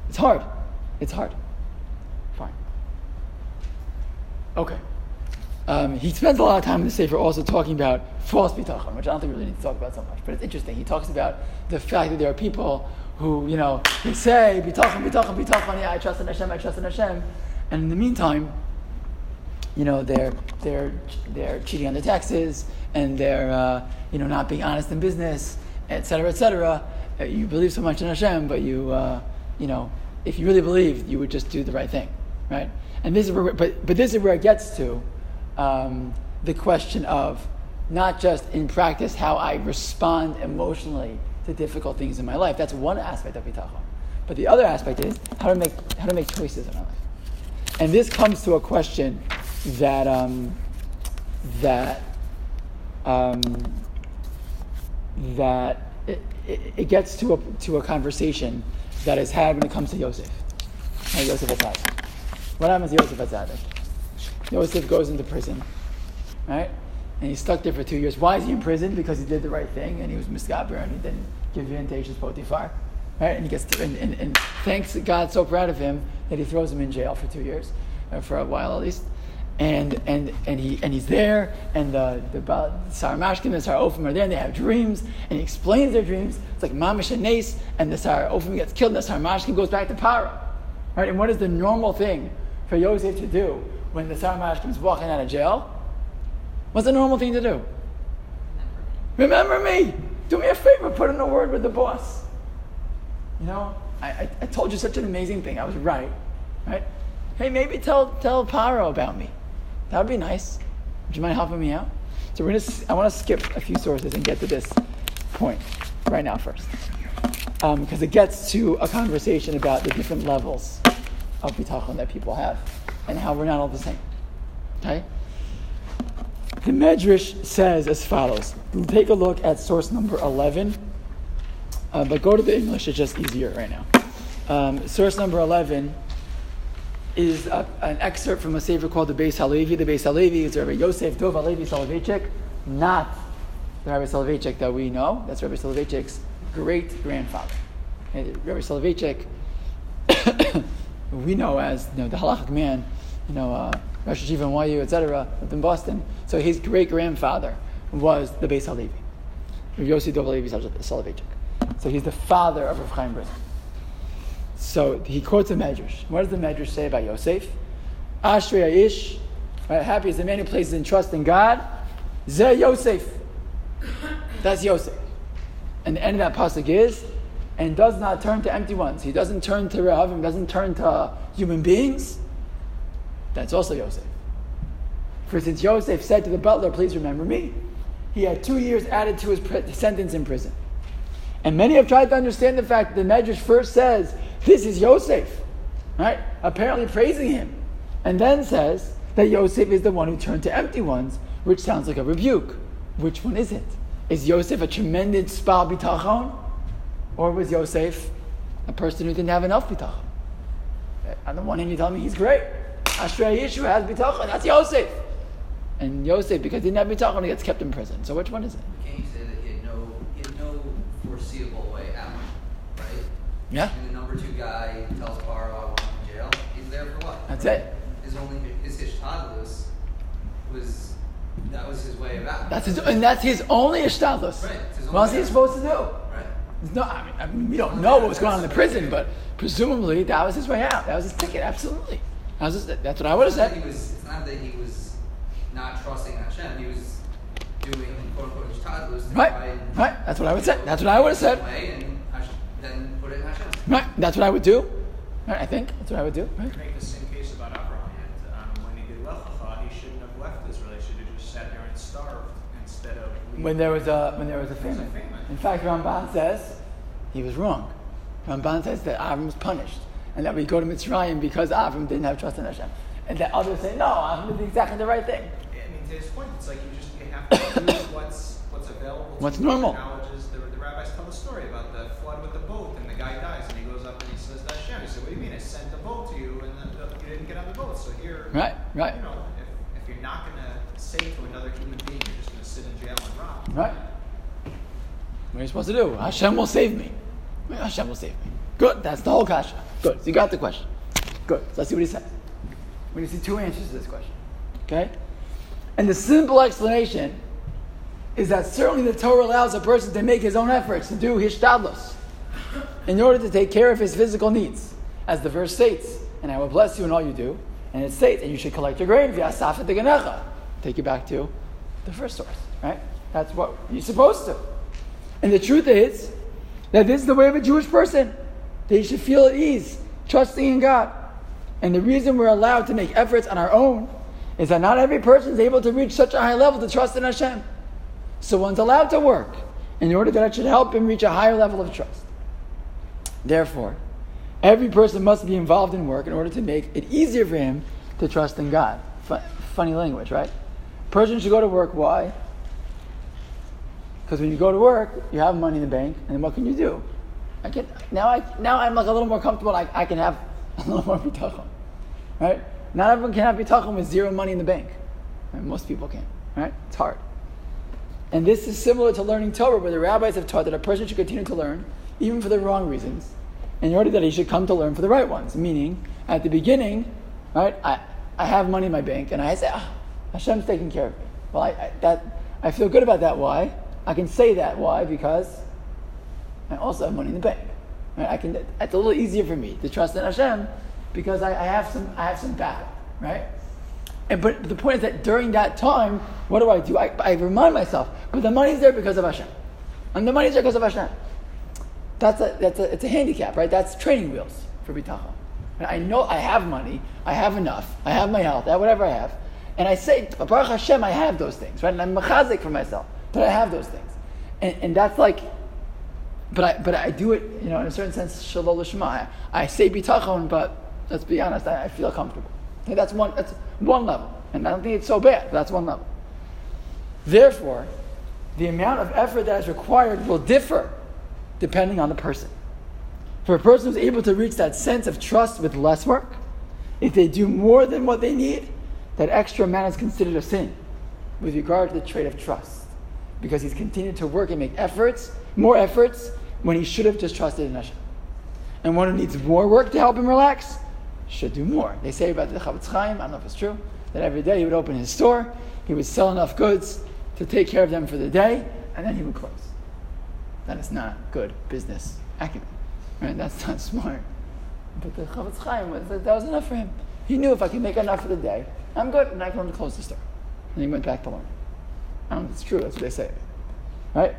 it's hard. It's hard. Fine. Okay. Um, he spends a lot of time in the Sefer also talking about false bitachon, which I don't think we really need to talk about so much, but it's interesting. He talks about the fact that there are people who, you know, they say, bitachon, bitachon, bitachon, yeah, I trust in Hashem, I trust in Hashem, and in the meantime, you know, they're, they're, they're cheating on their taxes, and they're, uh, you know, not being honest in business, et cetera, et cetera. Uh, you believe so much in Hashem, but you, uh, you know, if you really believed, you would just do the right thing, right? And this is where, but, but this is where it gets to um, the question of not just in practice how I respond emotionally to difficult things in my life. That's one aspect of bitachon. But the other aspect is how to make how to make choices in my life. And this comes to a question that um, that um, that it, it, it, gets to a to a conversation that is had when it comes to Yosef. Hey, Yosef Atzadik. What happens to Yosef Atzadik? Yosef goes into prison, right? and he's stuck there for two years. Why is he in prison? Because he did the right thing and he was misgaber and he didn't give in to Eishes Potiphar. Right? And he gets to, and, and, and thanks God so proud of him that he throws him in jail for two years, uh, for a while at least. And, and, and, he, and he's there, and the, the, the Sar Mashkim and Sar Ophim are there, and they have dreams, and he explains their dreams. It's like Mamish and Nace, and the Sar Ophim gets killed, and the Sar Mashkim goes back to Paro. Right? And what is the normal thing for Yosef to do when the Sar Mashkim is walking out of jail? What's the normal thing to do? Remember me. Do me a favor, put in a word with the boss. You know, I, I, I told you such an amazing thing. I was right. Right? Hey, maybe tell tell Paro about me. That would be nice. Would you mind helping me out? So we're gonna. I want to skip a few sources and get to this point right now first, um, because it gets to a conversation about the different levels of bitachon that people have and how we're not all the same. Okay. The Medrash says as follows. Take a look at source number 11. Uh, but go to the English, it's just easier right now. Um, source number 11 is a, an excerpt from a sefer called the Beis Halevi. The Beis Halevi is Rabbi Yosef Dov Halevi Soloveitchik, not the Rabbi Soloveitchik that we know. That's Rabbi Soloveitchik's great grandfather. Rabbi Soloveitchik, [COUGHS] we know as you know, the halachic man, you know, uh, Hashiva NYU, etc., in Boston. So his great grandfather was the Beis Halevi, Yosef Dov Soloveitchik. So he's the father of Rav Chaim Brisker. So he quotes a medrash. What does the medrash say about Yosef? Ashrei Aish, right? Happy is the man who places in trust in God. Ze Yosef. That's Yosef. And the end of that pasuk is, and does not turn to empty ones. He doesn't turn to Rehavim, doesn't turn to human beings. That's also Yosef. For since Yosef said to the butler, please remember me, he had two years added to his pre- sentence in prison. And many have tried to understand the fact that the Medrash first says, this is Yosef, right? Apparently praising him. And then says that Yosef is the one who turned to empty ones, which sounds like a rebuke. Which one is it? Is Yosef a tremendous spal? Or was Yosef a person who didn't have enough bitachon? Uh, on the one hand, you tell me he's great. Ashrei Yishu has bitachon, that's Yosef. And Yosef, because he didn't have bitachon, he gets kept in prison. So which one is it?
Can't you say that he had no, he had no foreseeable way out, right?
Yeah?
And the number two guy tells Paro, I want in jail. He's there for what?
That's it.
His only, his hishtadlus was, that was his way of out.
That's his, and that's his only ishtadlus.
Right, his
What else he supposed to do?
Right.
No, I mean, I mean, we don't know what was going on in the prison, but presumably that was his way out. That was his ticket, absolutely. That was his, that's what I would have
It's not that
said.
He was, it's not that he was not trusting Hashem. He was doing quote unquote hishtadlus
Right, right. That's what I would say. That's what I would have said.
and then put it in Hashem.
Right, that's what I would do. Right, I think that's what I would do. Right?
Make the same case about Abraham. Um, when he did Lech Lecha, he shouldn't have left Israel. He should have just sat there and starved instead of leaving.
When there was a when there was a
There was a
famine. In fact, Ramban says he was wrong. Ramban says that Avram was punished, and that we go to Mitzrayim because Avram didn't have trust in Hashem, and that others say no, Avram did exactly the right thing.
I mean, to his point, it's like you just you have to do [COUGHS] what's what's available. to
What's normal.
Acknowledges the, the rabbis tell the story about the flood with the boat, and the guy dies, and he goes up and he says to Hashem, he said, "What do you mean? I sent the boat to you, and the, the, you didn't get on the boat. So here,
Right, right.
You know, if, if you're not going to say to another human being, you're just going to sit in jail and rot.
Right? What are you supposed to do? Hashem will save me. Hashem will save me. Good. That's the whole kasha. Good. So you got the question. Good. So let's see what he says. We're going to see two answers to this question. Okay? And the simple explanation is that certainly the Torah allows a person to make his own efforts to do his shtadlos in order to take care of his physical needs. As the verse states, and I will bless you in all you do. And it states, and you should collect your grain, v'yasaf et Take you back to the first source, right? That's what you're supposed to. And the truth is that this is the way of a Jewish person. They should feel at ease, trusting in God. And the reason we're allowed to make efforts on our own is that not every person is able to reach such a high level to trust in Hashem. So one's allowed to work in order that it should help him reach a higher level of trust. Therefore, every person must be involved in work in order to make it easier for him to trust in God. Fu- funny language, right? Person should go to work. Why? Because when you go to work, you have money in the bank, and what can you do? I can now. I now I'm like a little more comfortable. I, I can have [LAUGHS] a little more bitachon, right? Not everyone can have bitachon with zero money in the bank. Right? Most people can, right? It's hard. And this is similar to learning Torah, where the rabbis have taught that a person should continue to learn, even for the wrong reasons, in order that he should come to learn for the right ones. Meaning, at the beginning, right, I, I have money in my bank, and I say, ah, Hashem's taking care of me. Well, I, I, that, I feel good about that. Why? I can say that. Why? Because I also have money in the bank. Right? I can, it's a little easier for me to trust in Hashem because I, I have some, I have some backup, right? And, but the point is that during that time, what do I do? I, I remind myself, but the money's there because of Hashem. And the money's there because of Hashem. That's a, that's a, it's a handicap, right? That's training wheels for bitachon. And I know I have money, I have enough, I have my health, I have whatever I have. And I say, Baruch Hashem, I have those things, right? And I'm machazik for myself, but I have those things. And, and that's like, but I, but I do it, you know, in a certain sense, shelo lishmah. I, I say bitachon, but let's be honest, I, I feel comfortable. That's one, that's one level. And I don't think it's so bad, that's one level. Therefore, the amount of effort that is required will differ depending on the person. For a person who's able to reach that sense of trust with less work, if they do more than what they need, that extra amount is considered a sin with regard to the trait of trust. Because he's continued to work and make efforts, more efforts, when he should have just trusted in Hashem. And one who needs more work to help him relax should do more. They say about the Chofetz Chaim, I don't know if it's true, that every day he would open his store, he would sell enough goods to take care of them for the day, and then he would close. That is not good business acumen. Right? That's not smart. But the Chofetz Chaim, was, that was enough for him. He knew if I can make enough for the day, I'm good, and I can close the store. And he went back to learn. Know if it's true, that's what they say. Right?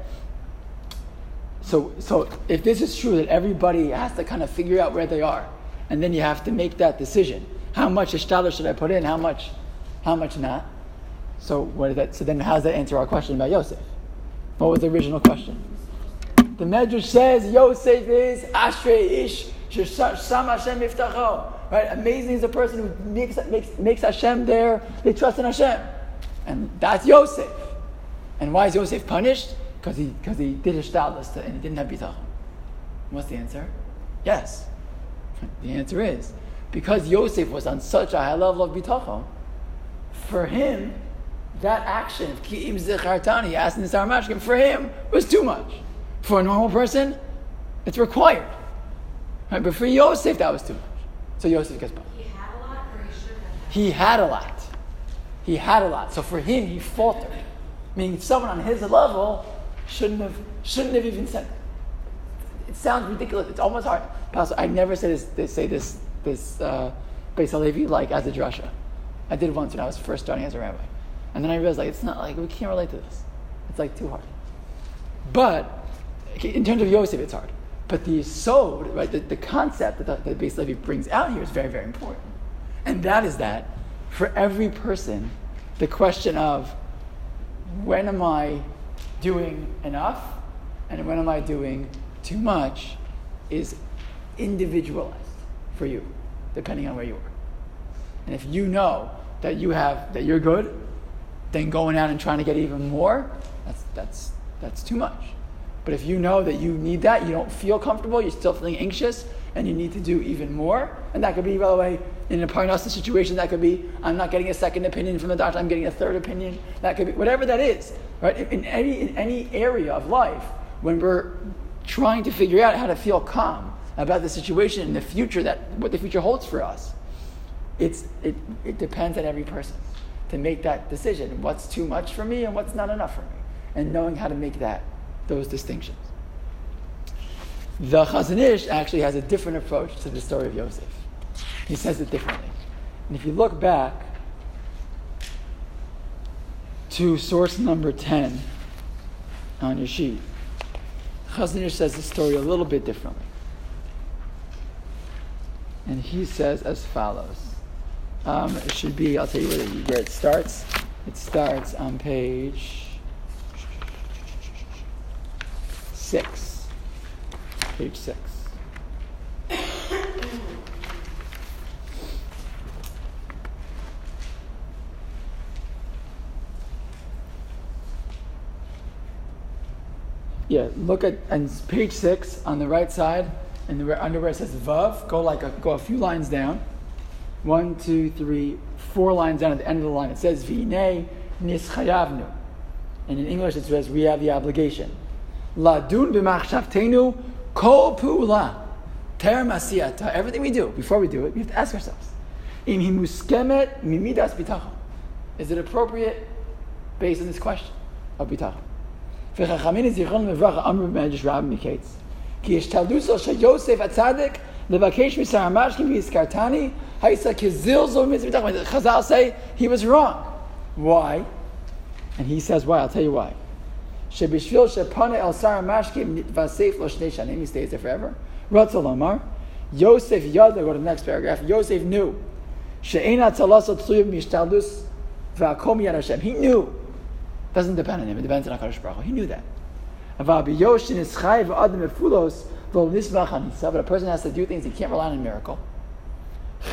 So, so if this is true that everybody has to kind of figure out where they are, and then you have to make that decision. How much ishtadl should I put in? How much, how much not? So what is that? So then, how does that answer our question about Yosef? What was the original question? The Medrash says Yosef is Ashrei Ish Sham Hashem Yiftacho. Right? Amazing is a person who makes, makes, makes Hashem there. They trust in Hashem, and that's Yosef. And why is Yosef punished? Because he because he did ishtadlus and he didn't have bitachon. What's the answer? Yes. The answer is because Yosef was on such a high level of bitachon. For him, that action of ki'im zichartani, asking the Saramashkim, for him was too much. For a normal person, it's required. Right? But for Yosef, that was too much. So Yosef gets punished.
He had a lot, or he should have?
He had a lot. He had a lot. So for him, he faltered. Meaning someone on his level shouldn't have shouldn't have even said. It, it sounds ridiculous. It's almost hard. I never say this. They say this this uh, Beis Halevi like as a drasha. I did once when I was first starting as a rabbi, and then I realized like it's not like we can't relate to this. It's like too hard. But in terms of Yosef, it's hard. But the sod, right, the, the concept that the, the Beis brings out here is very, very important. And that is that for every person, the question of when am I doing enough and when am I doing too much is individualized for you, depending on where you are. And if you know that you have that you're good, then going out and trying to get even more, that's that's that's too much. But if you know that you need that, you don't feel comfortable, you're still feeling anxious, and you need to do even more, and that could be, by the way, in a parnasa situation, that could be I'm not getting a second opinion from the doctor, I'm getting a third opinion. That could be whatever that is, right? In any in any area of life, when we're trying to figure out how to feel calm about the situation in the future, that what the future holds for us, it's it, it depends on every person to make that decision. What's too much for me and what's not enough for me, and knowing how to make that those distinctions. The Chazon Ish actually has a different approach to the story of Yosef. He says it differently. And if you look back to source number 10 on your sheet, Chazon Ish says the story a little bit differently. And he says as follows. Um, it should be, I'll tell you where, where it starts. It starts on page six. Page six. Yeah, look at and page six on the right side, and the under where it says Vav, go like a, go a few lines down. One, two, three, four lines down at the end of the line. It says Vine Nischayavnu. And in English it says we have the obligation. Ladun b'machshavtenu kol pu'ula. Ter masiyata. Everything we do, before we do it, we have to ask ourselves. Im hi muskemet mimidas bitachon. Is it appropriate based on this question of bitachon? וחכמים זיכרונם לברכה אמרו במדרש רב מקץ כי השתלדוסו של יוסף הצדיק לבקש משר המשקים והזכרתני הייסה כזלזול במצוות ביטחון. Chazal say he was wrong. Why? And he says why, I'll tell you why. שבשביל שפונה אל שר המשקים נתווסף לו שני שנים, he stays there forever. רוצה לומר, יוסף ידע, go to the next paragraph, יוסף knew שאין הצלסות תלויה במשתלדוס והכל מיד השם. He knew doesn't depend on him. It depends on Hakadosh Baruch. He knew that. But a person has to do things he can't rely on a miracle.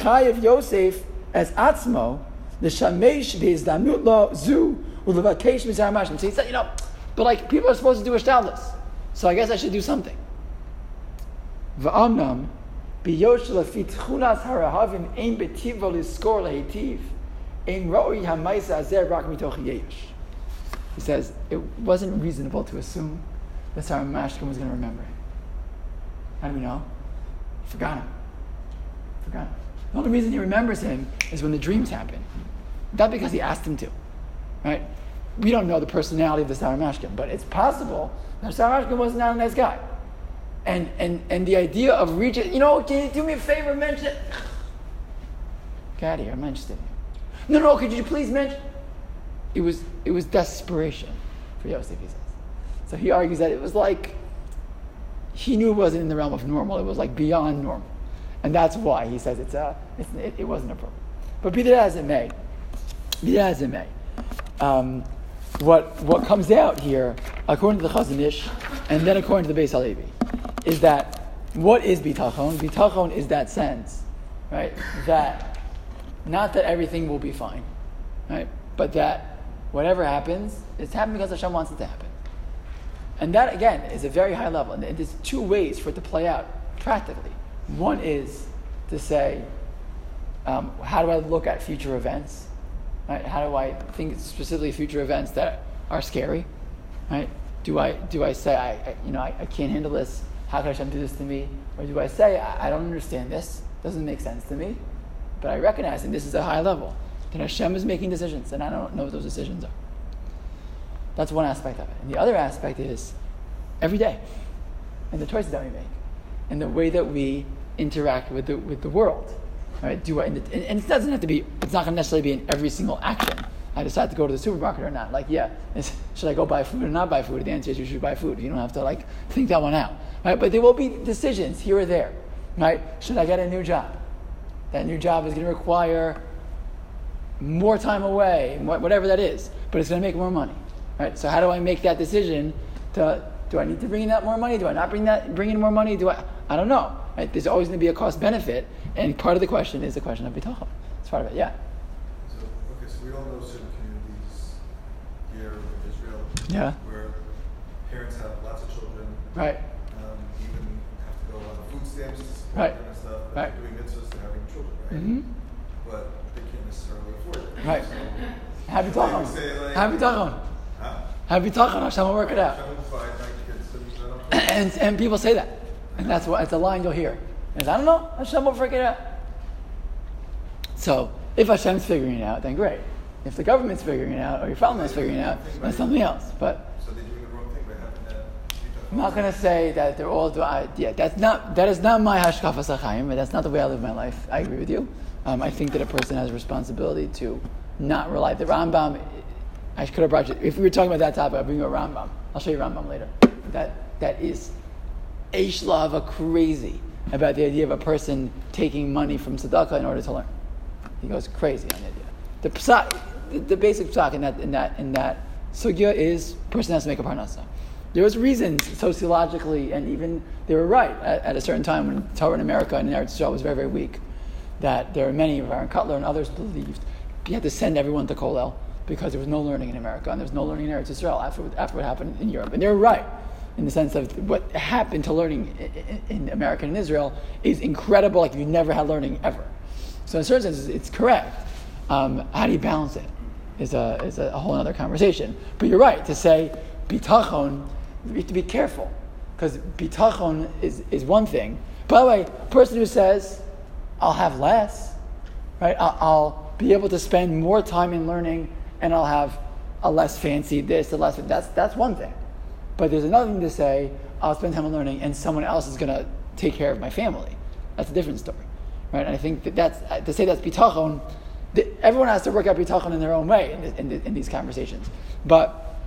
Chayiv Yosef as atzmo the shamesh beizdanut lo zu ulevakesh mizar mashim. So he said, you know, but like people are supposed to do a shtadlis, so I guess I should do something. Va'amnam biyosh lafit chunas harahavim ein betivo liskor lehitiv ein roi hamaisa azer rak mitoch yesh. He says it wasn't reasonable to assume that Sar HaMashkim was going to remember him. How do we know? He forgot him. Forgot him. The only reason he remembers him is when the dreams happen. Not because he asked him to. Right? We don't know the personality of the Sar HaMashkim, but it's possible that Sar HaMashkim was not a nice guy. And, and, and the idea of reaching, you know, can you do me a favor, mention? Get out of here, I'm not interested. No, no, could you please mention? It was it was desperation for Yosef, he says. So he argues that it was like he knew it wasn't in the realm of normal, it was like beyond normal. And that's why he says it's a, it's, it, it wasn't appropriate. But be that as it may, be that as it may, um, what, what comes out here, according to the Chazon Ish, and then according to the Beis Halevi, is that what is bitachon? Bitachon is that sense, right? That not that everything will be fine, right? But that whatever happens, it's happening because Hashem wants it to happen. And that, again, is a very high level. And there's two ways for it to play out practically. One is to say, um, how do I look at future events? Right? How do I think specifically future events that are scary? Right? Do I, do I say, I, I you know, I, I, can't handle this. How can Hashem do this to me? Or do I say, I, I don't understand this. Doesn't make sense to me. But I recognize, and this is a high level that Hashem is making decisions, and I don't know what those decisions are. That's one aspect of it. And the other aspect is every day, and the choices that we make, and the way that we interact with the, with the world. Right? Do I, and it doesn't have to be, it's not going to necessarily be in every single action. I decide to go to the supermarket or not. Like, yeah, should I go buy food or not buy food? The answer is you should buy food. You don't have to like think that one out. Right? But there will be decisions here or there. Right? Should I get a new job? That new job is going to require more time away, whatever that is, but it's going to make more money. Right? So how do I make that decision? To do I need to bring in that more money? Do I not bring that bring in more money? Do I? I don't know. Right? There's always going to be a cost benefit, and part of the question is the question of bitachon. It's part of it. Yeah.
So okay, so we all know certain communities here in Israel.
Yeah.
Where parents have lots of children.
Right.
Um, even have to go on food stamps
right.
them and stuff. But
right.
doing mitzvahs, they're having children, right?
Mm-hmm.
But they can't necessarily afford it.
Right.
So,
Happy
Like
talking.
we say, like-
Happy talking.
huh?
Happy talking. Hashem will work it out.
Seven, five, nine kids, so I don't- [CLEARS THROAT]
And, and people say that. And that's what it's a line you'll hear. And I don't know, Hashem will figure it out. So if Hashem's figuring it out, then great. If the government's figuring it out or your family's figuring it out, that's something else. But
So they're doing the wrong thing by having that.
I'm not going to say that they're all do I, yeah, that's not that is not my hashkafa sachayim, but that's not the way I live my life. I agree with you. Um, I think that a person has a responsibility to not rely. The Rambam, I could have brought you. If we were talking about that topic, I'll bring you a Rambam. I'll show you Rambam later. That that is Eishlava crazy about the idea of a person taking money from tzedakah in order to learn. He goes crazy on the idea. The psak, the, the basic psak in that in that in that sugya is person has to make a parnasa. There was reasons sociologically, and even they were right at, at a certain time when Torah in America and Eretz Yisrael was very very weak. That there are many, of Aaron Kotler and others believed you had to send everyone to Kolel because there was no learning in America and there was no learning in Eretz Yisrael after, after what happened in Europe. And they're right in the sense of what happened to learning in, in America and Israel is incredible, like you never had learning ever. So in certain senses, it's correct. Um, how do you balance it? is a, is a, whole other conversation. But you're right to say bitachon, you have to be careful because bitachon is, is one thing. By the way, a person who says, I'll have less, right? I'll, be able to spend more time in learning and I'll have a less fancy this, a less, that's, that's one thing. But there's another thing to say, I'll spend time in learning and someone else is to take care of my family. That's a different story, right? And I think that that's, to say that's bitachon, everyone has to work out bitachon in their own way in, in, in these conversations. But,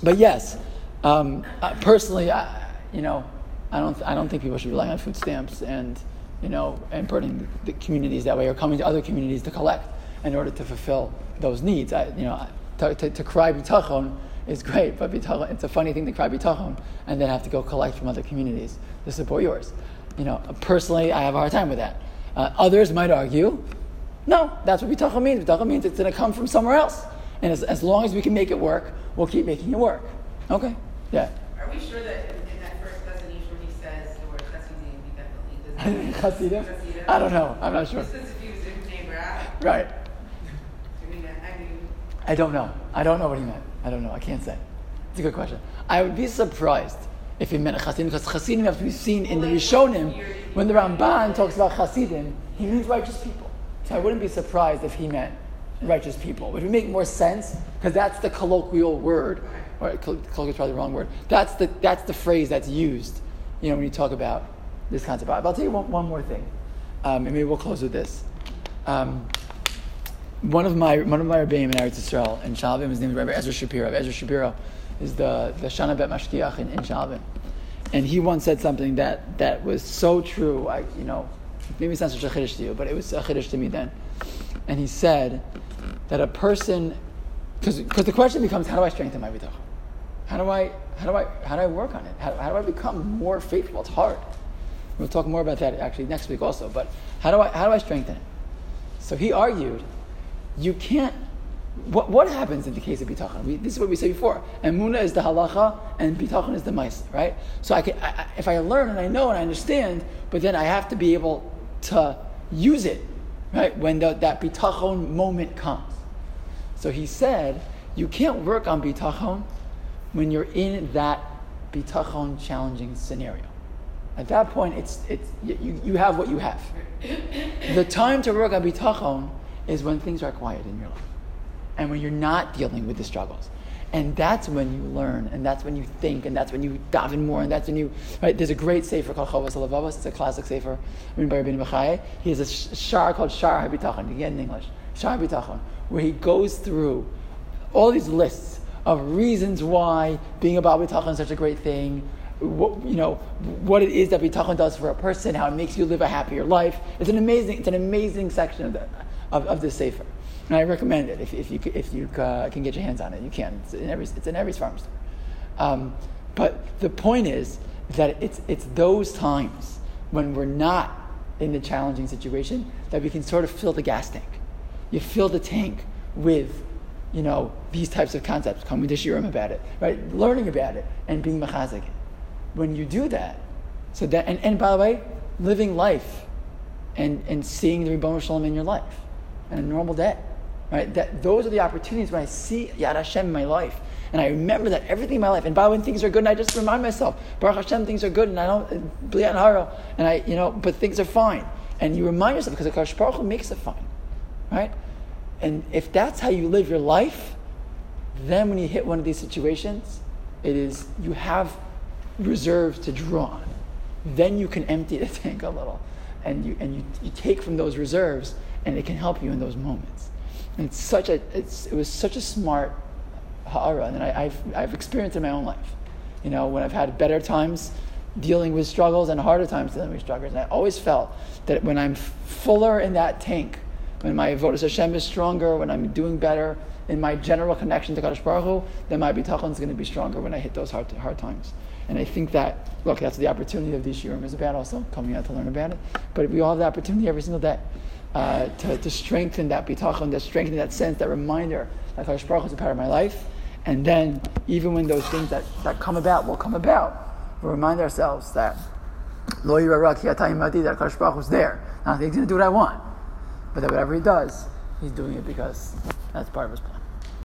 but yes, um, personally, I, you know, I don't, I don't think people should rely on food stamps and, you know, and burdening the communities that way or coming to other communities to collect in order to fulfill those needs. I, you know, to, to, to cry bitachon is great, but bitachon, it's a funny thing to cry bitachon and then have to go collect from other communities to support yours. You know, personally, I have a hard time with that. Uh, others might argue, no, that's what bitachon means. Bitachon means it's going to come from somewhere else. And as, as long as we can make it work, we'll keep making it work. Okay? Yeah.
Are we sure that in, in that first lesson where he says the word chassidim, [LAUGHS] he definitely does
Chassidim? I don't know. I'm not sure.
Just as if he was in neighbor
Right.
I mean, I mean,
I don't know. I don't know what he meant. I don't know. I can't say. It's a good question. I would be surprised if he meant Chassidim, because Chassidim have to be seen in the Rishonim. When the Ramban talks about Chassidim, he means righteous people. So I wouldn't be surprised if he meant righteous people, which would make more sense because that's the colloquial word, or colloquial is probably the wrong word. That's the, that's the phrase that's used, you know, when you talk about this concept. But I'll tell you one, one more thing, um, and maybe we'll close with this. Um, one of my one of my rebbeim in Eretz Yisrael in Sha'alvim, his name is Rabbi Ezra Shapiro. Ezra Shapiro is the the Shana Bet Mashgiach in, in Sha'alvim, and he once said something that that was so true. I you know maybe it's not such a chiddush to you, but it was a chiddush to me then. And he said that a person, because the question becomes, how do I strengthen my bitachon? How do I how do I how do I work on it? How, how do I become more faithful? It's hard. We'll talk more about that actually next week also. But how do I how do I strengthen it? So he argued you can't. What, what happens in the case of bitachon? We, this is what we said before. And Emuna is the halacha, and bitachon is the maisa, right? So I can, I, if I learn and I know and I understand, but then I have to be able to use it, right? When the, that bitachon moment comes. So he said, you can't work on bitachon when you're in that bitachon challenging scenario. At that point, it's, it's, you, you have what you have. The time to work on bitachon is when things are quiet in your life and when you're not dealing with the struggles. And that's when you learn, and that's when you think, and that's when you daven more, and that's when you, right? There's a great sefer called Chovos HaLevavos. It's a classic sefer written by Rabbi Bachya. He has a shar called Shar HaBitachon, again in English, Shar HaBitachon, where he goes through all these lists of reasons why being about bitachon is such a great thing, what, you know, what it is that bitachon does for a person, how it makes you live a happier life. It's an amazing, it's an amazing section of the, of, of sefer. And I recommend it if, if you, if you uh, can get your hands on it. You can. It's in every, it's in every farm store. Um, but the point is that it's, it's those times when we're not in the challenging situation that we can sort of fill the gas tank. You fill the tank with, you know, these types of concepts, coming to shiurim about it, right? Learning about it and being machazik. When you do that, so that, and, and by the way, living life and, and seeing the Ribbono Shel Olam in your life and a normal day. Right? That, those are the opportunities when I see Yad Hashem in my life. And I remember that everything in my life. And by when things are good, and I just remind myself, Baruch Hashem, things are good, and I don't, Haro, and I, you know, but things are fine. And you remind yourself, because the Baruch Hu makes it fine. Right? And if that's how you live your life, then when you hit one of these situations, it is, you have reserves to draw on. Then you can empty the [LAUGHS] tank a little. And you, and you, you take from those reserves and it can help you in those moments. And it's such a, it's, it was such a smart ha'ara, and I, have I've experienced in my own life. You know, when I've had better times dealing with struggles and harder times dealing with struggles. And I always felt that when I'm fuller in that tank, when my avodas Hashem is stronger, when I'm doing better in my general connection to Kadosh Baruch Hu, then my bitachon is going to be stronger when I hit those hard, hard times. And I think that, look, that's the opportunity of these shiurim is about also, coming out to learn about it. But we all have the opportunity every single day uh, to, to strengthen that bitachon, to strengthen that sense, that reminder that Kadosh Baruch is a part of my life. And then, even when those things that, that come about will come about, we remind ourselves that Lo Yirarak that Kadosh Baruch was there. Not that he's going to do what I want, but that whatever he does, he's doing it because that's part of his plan.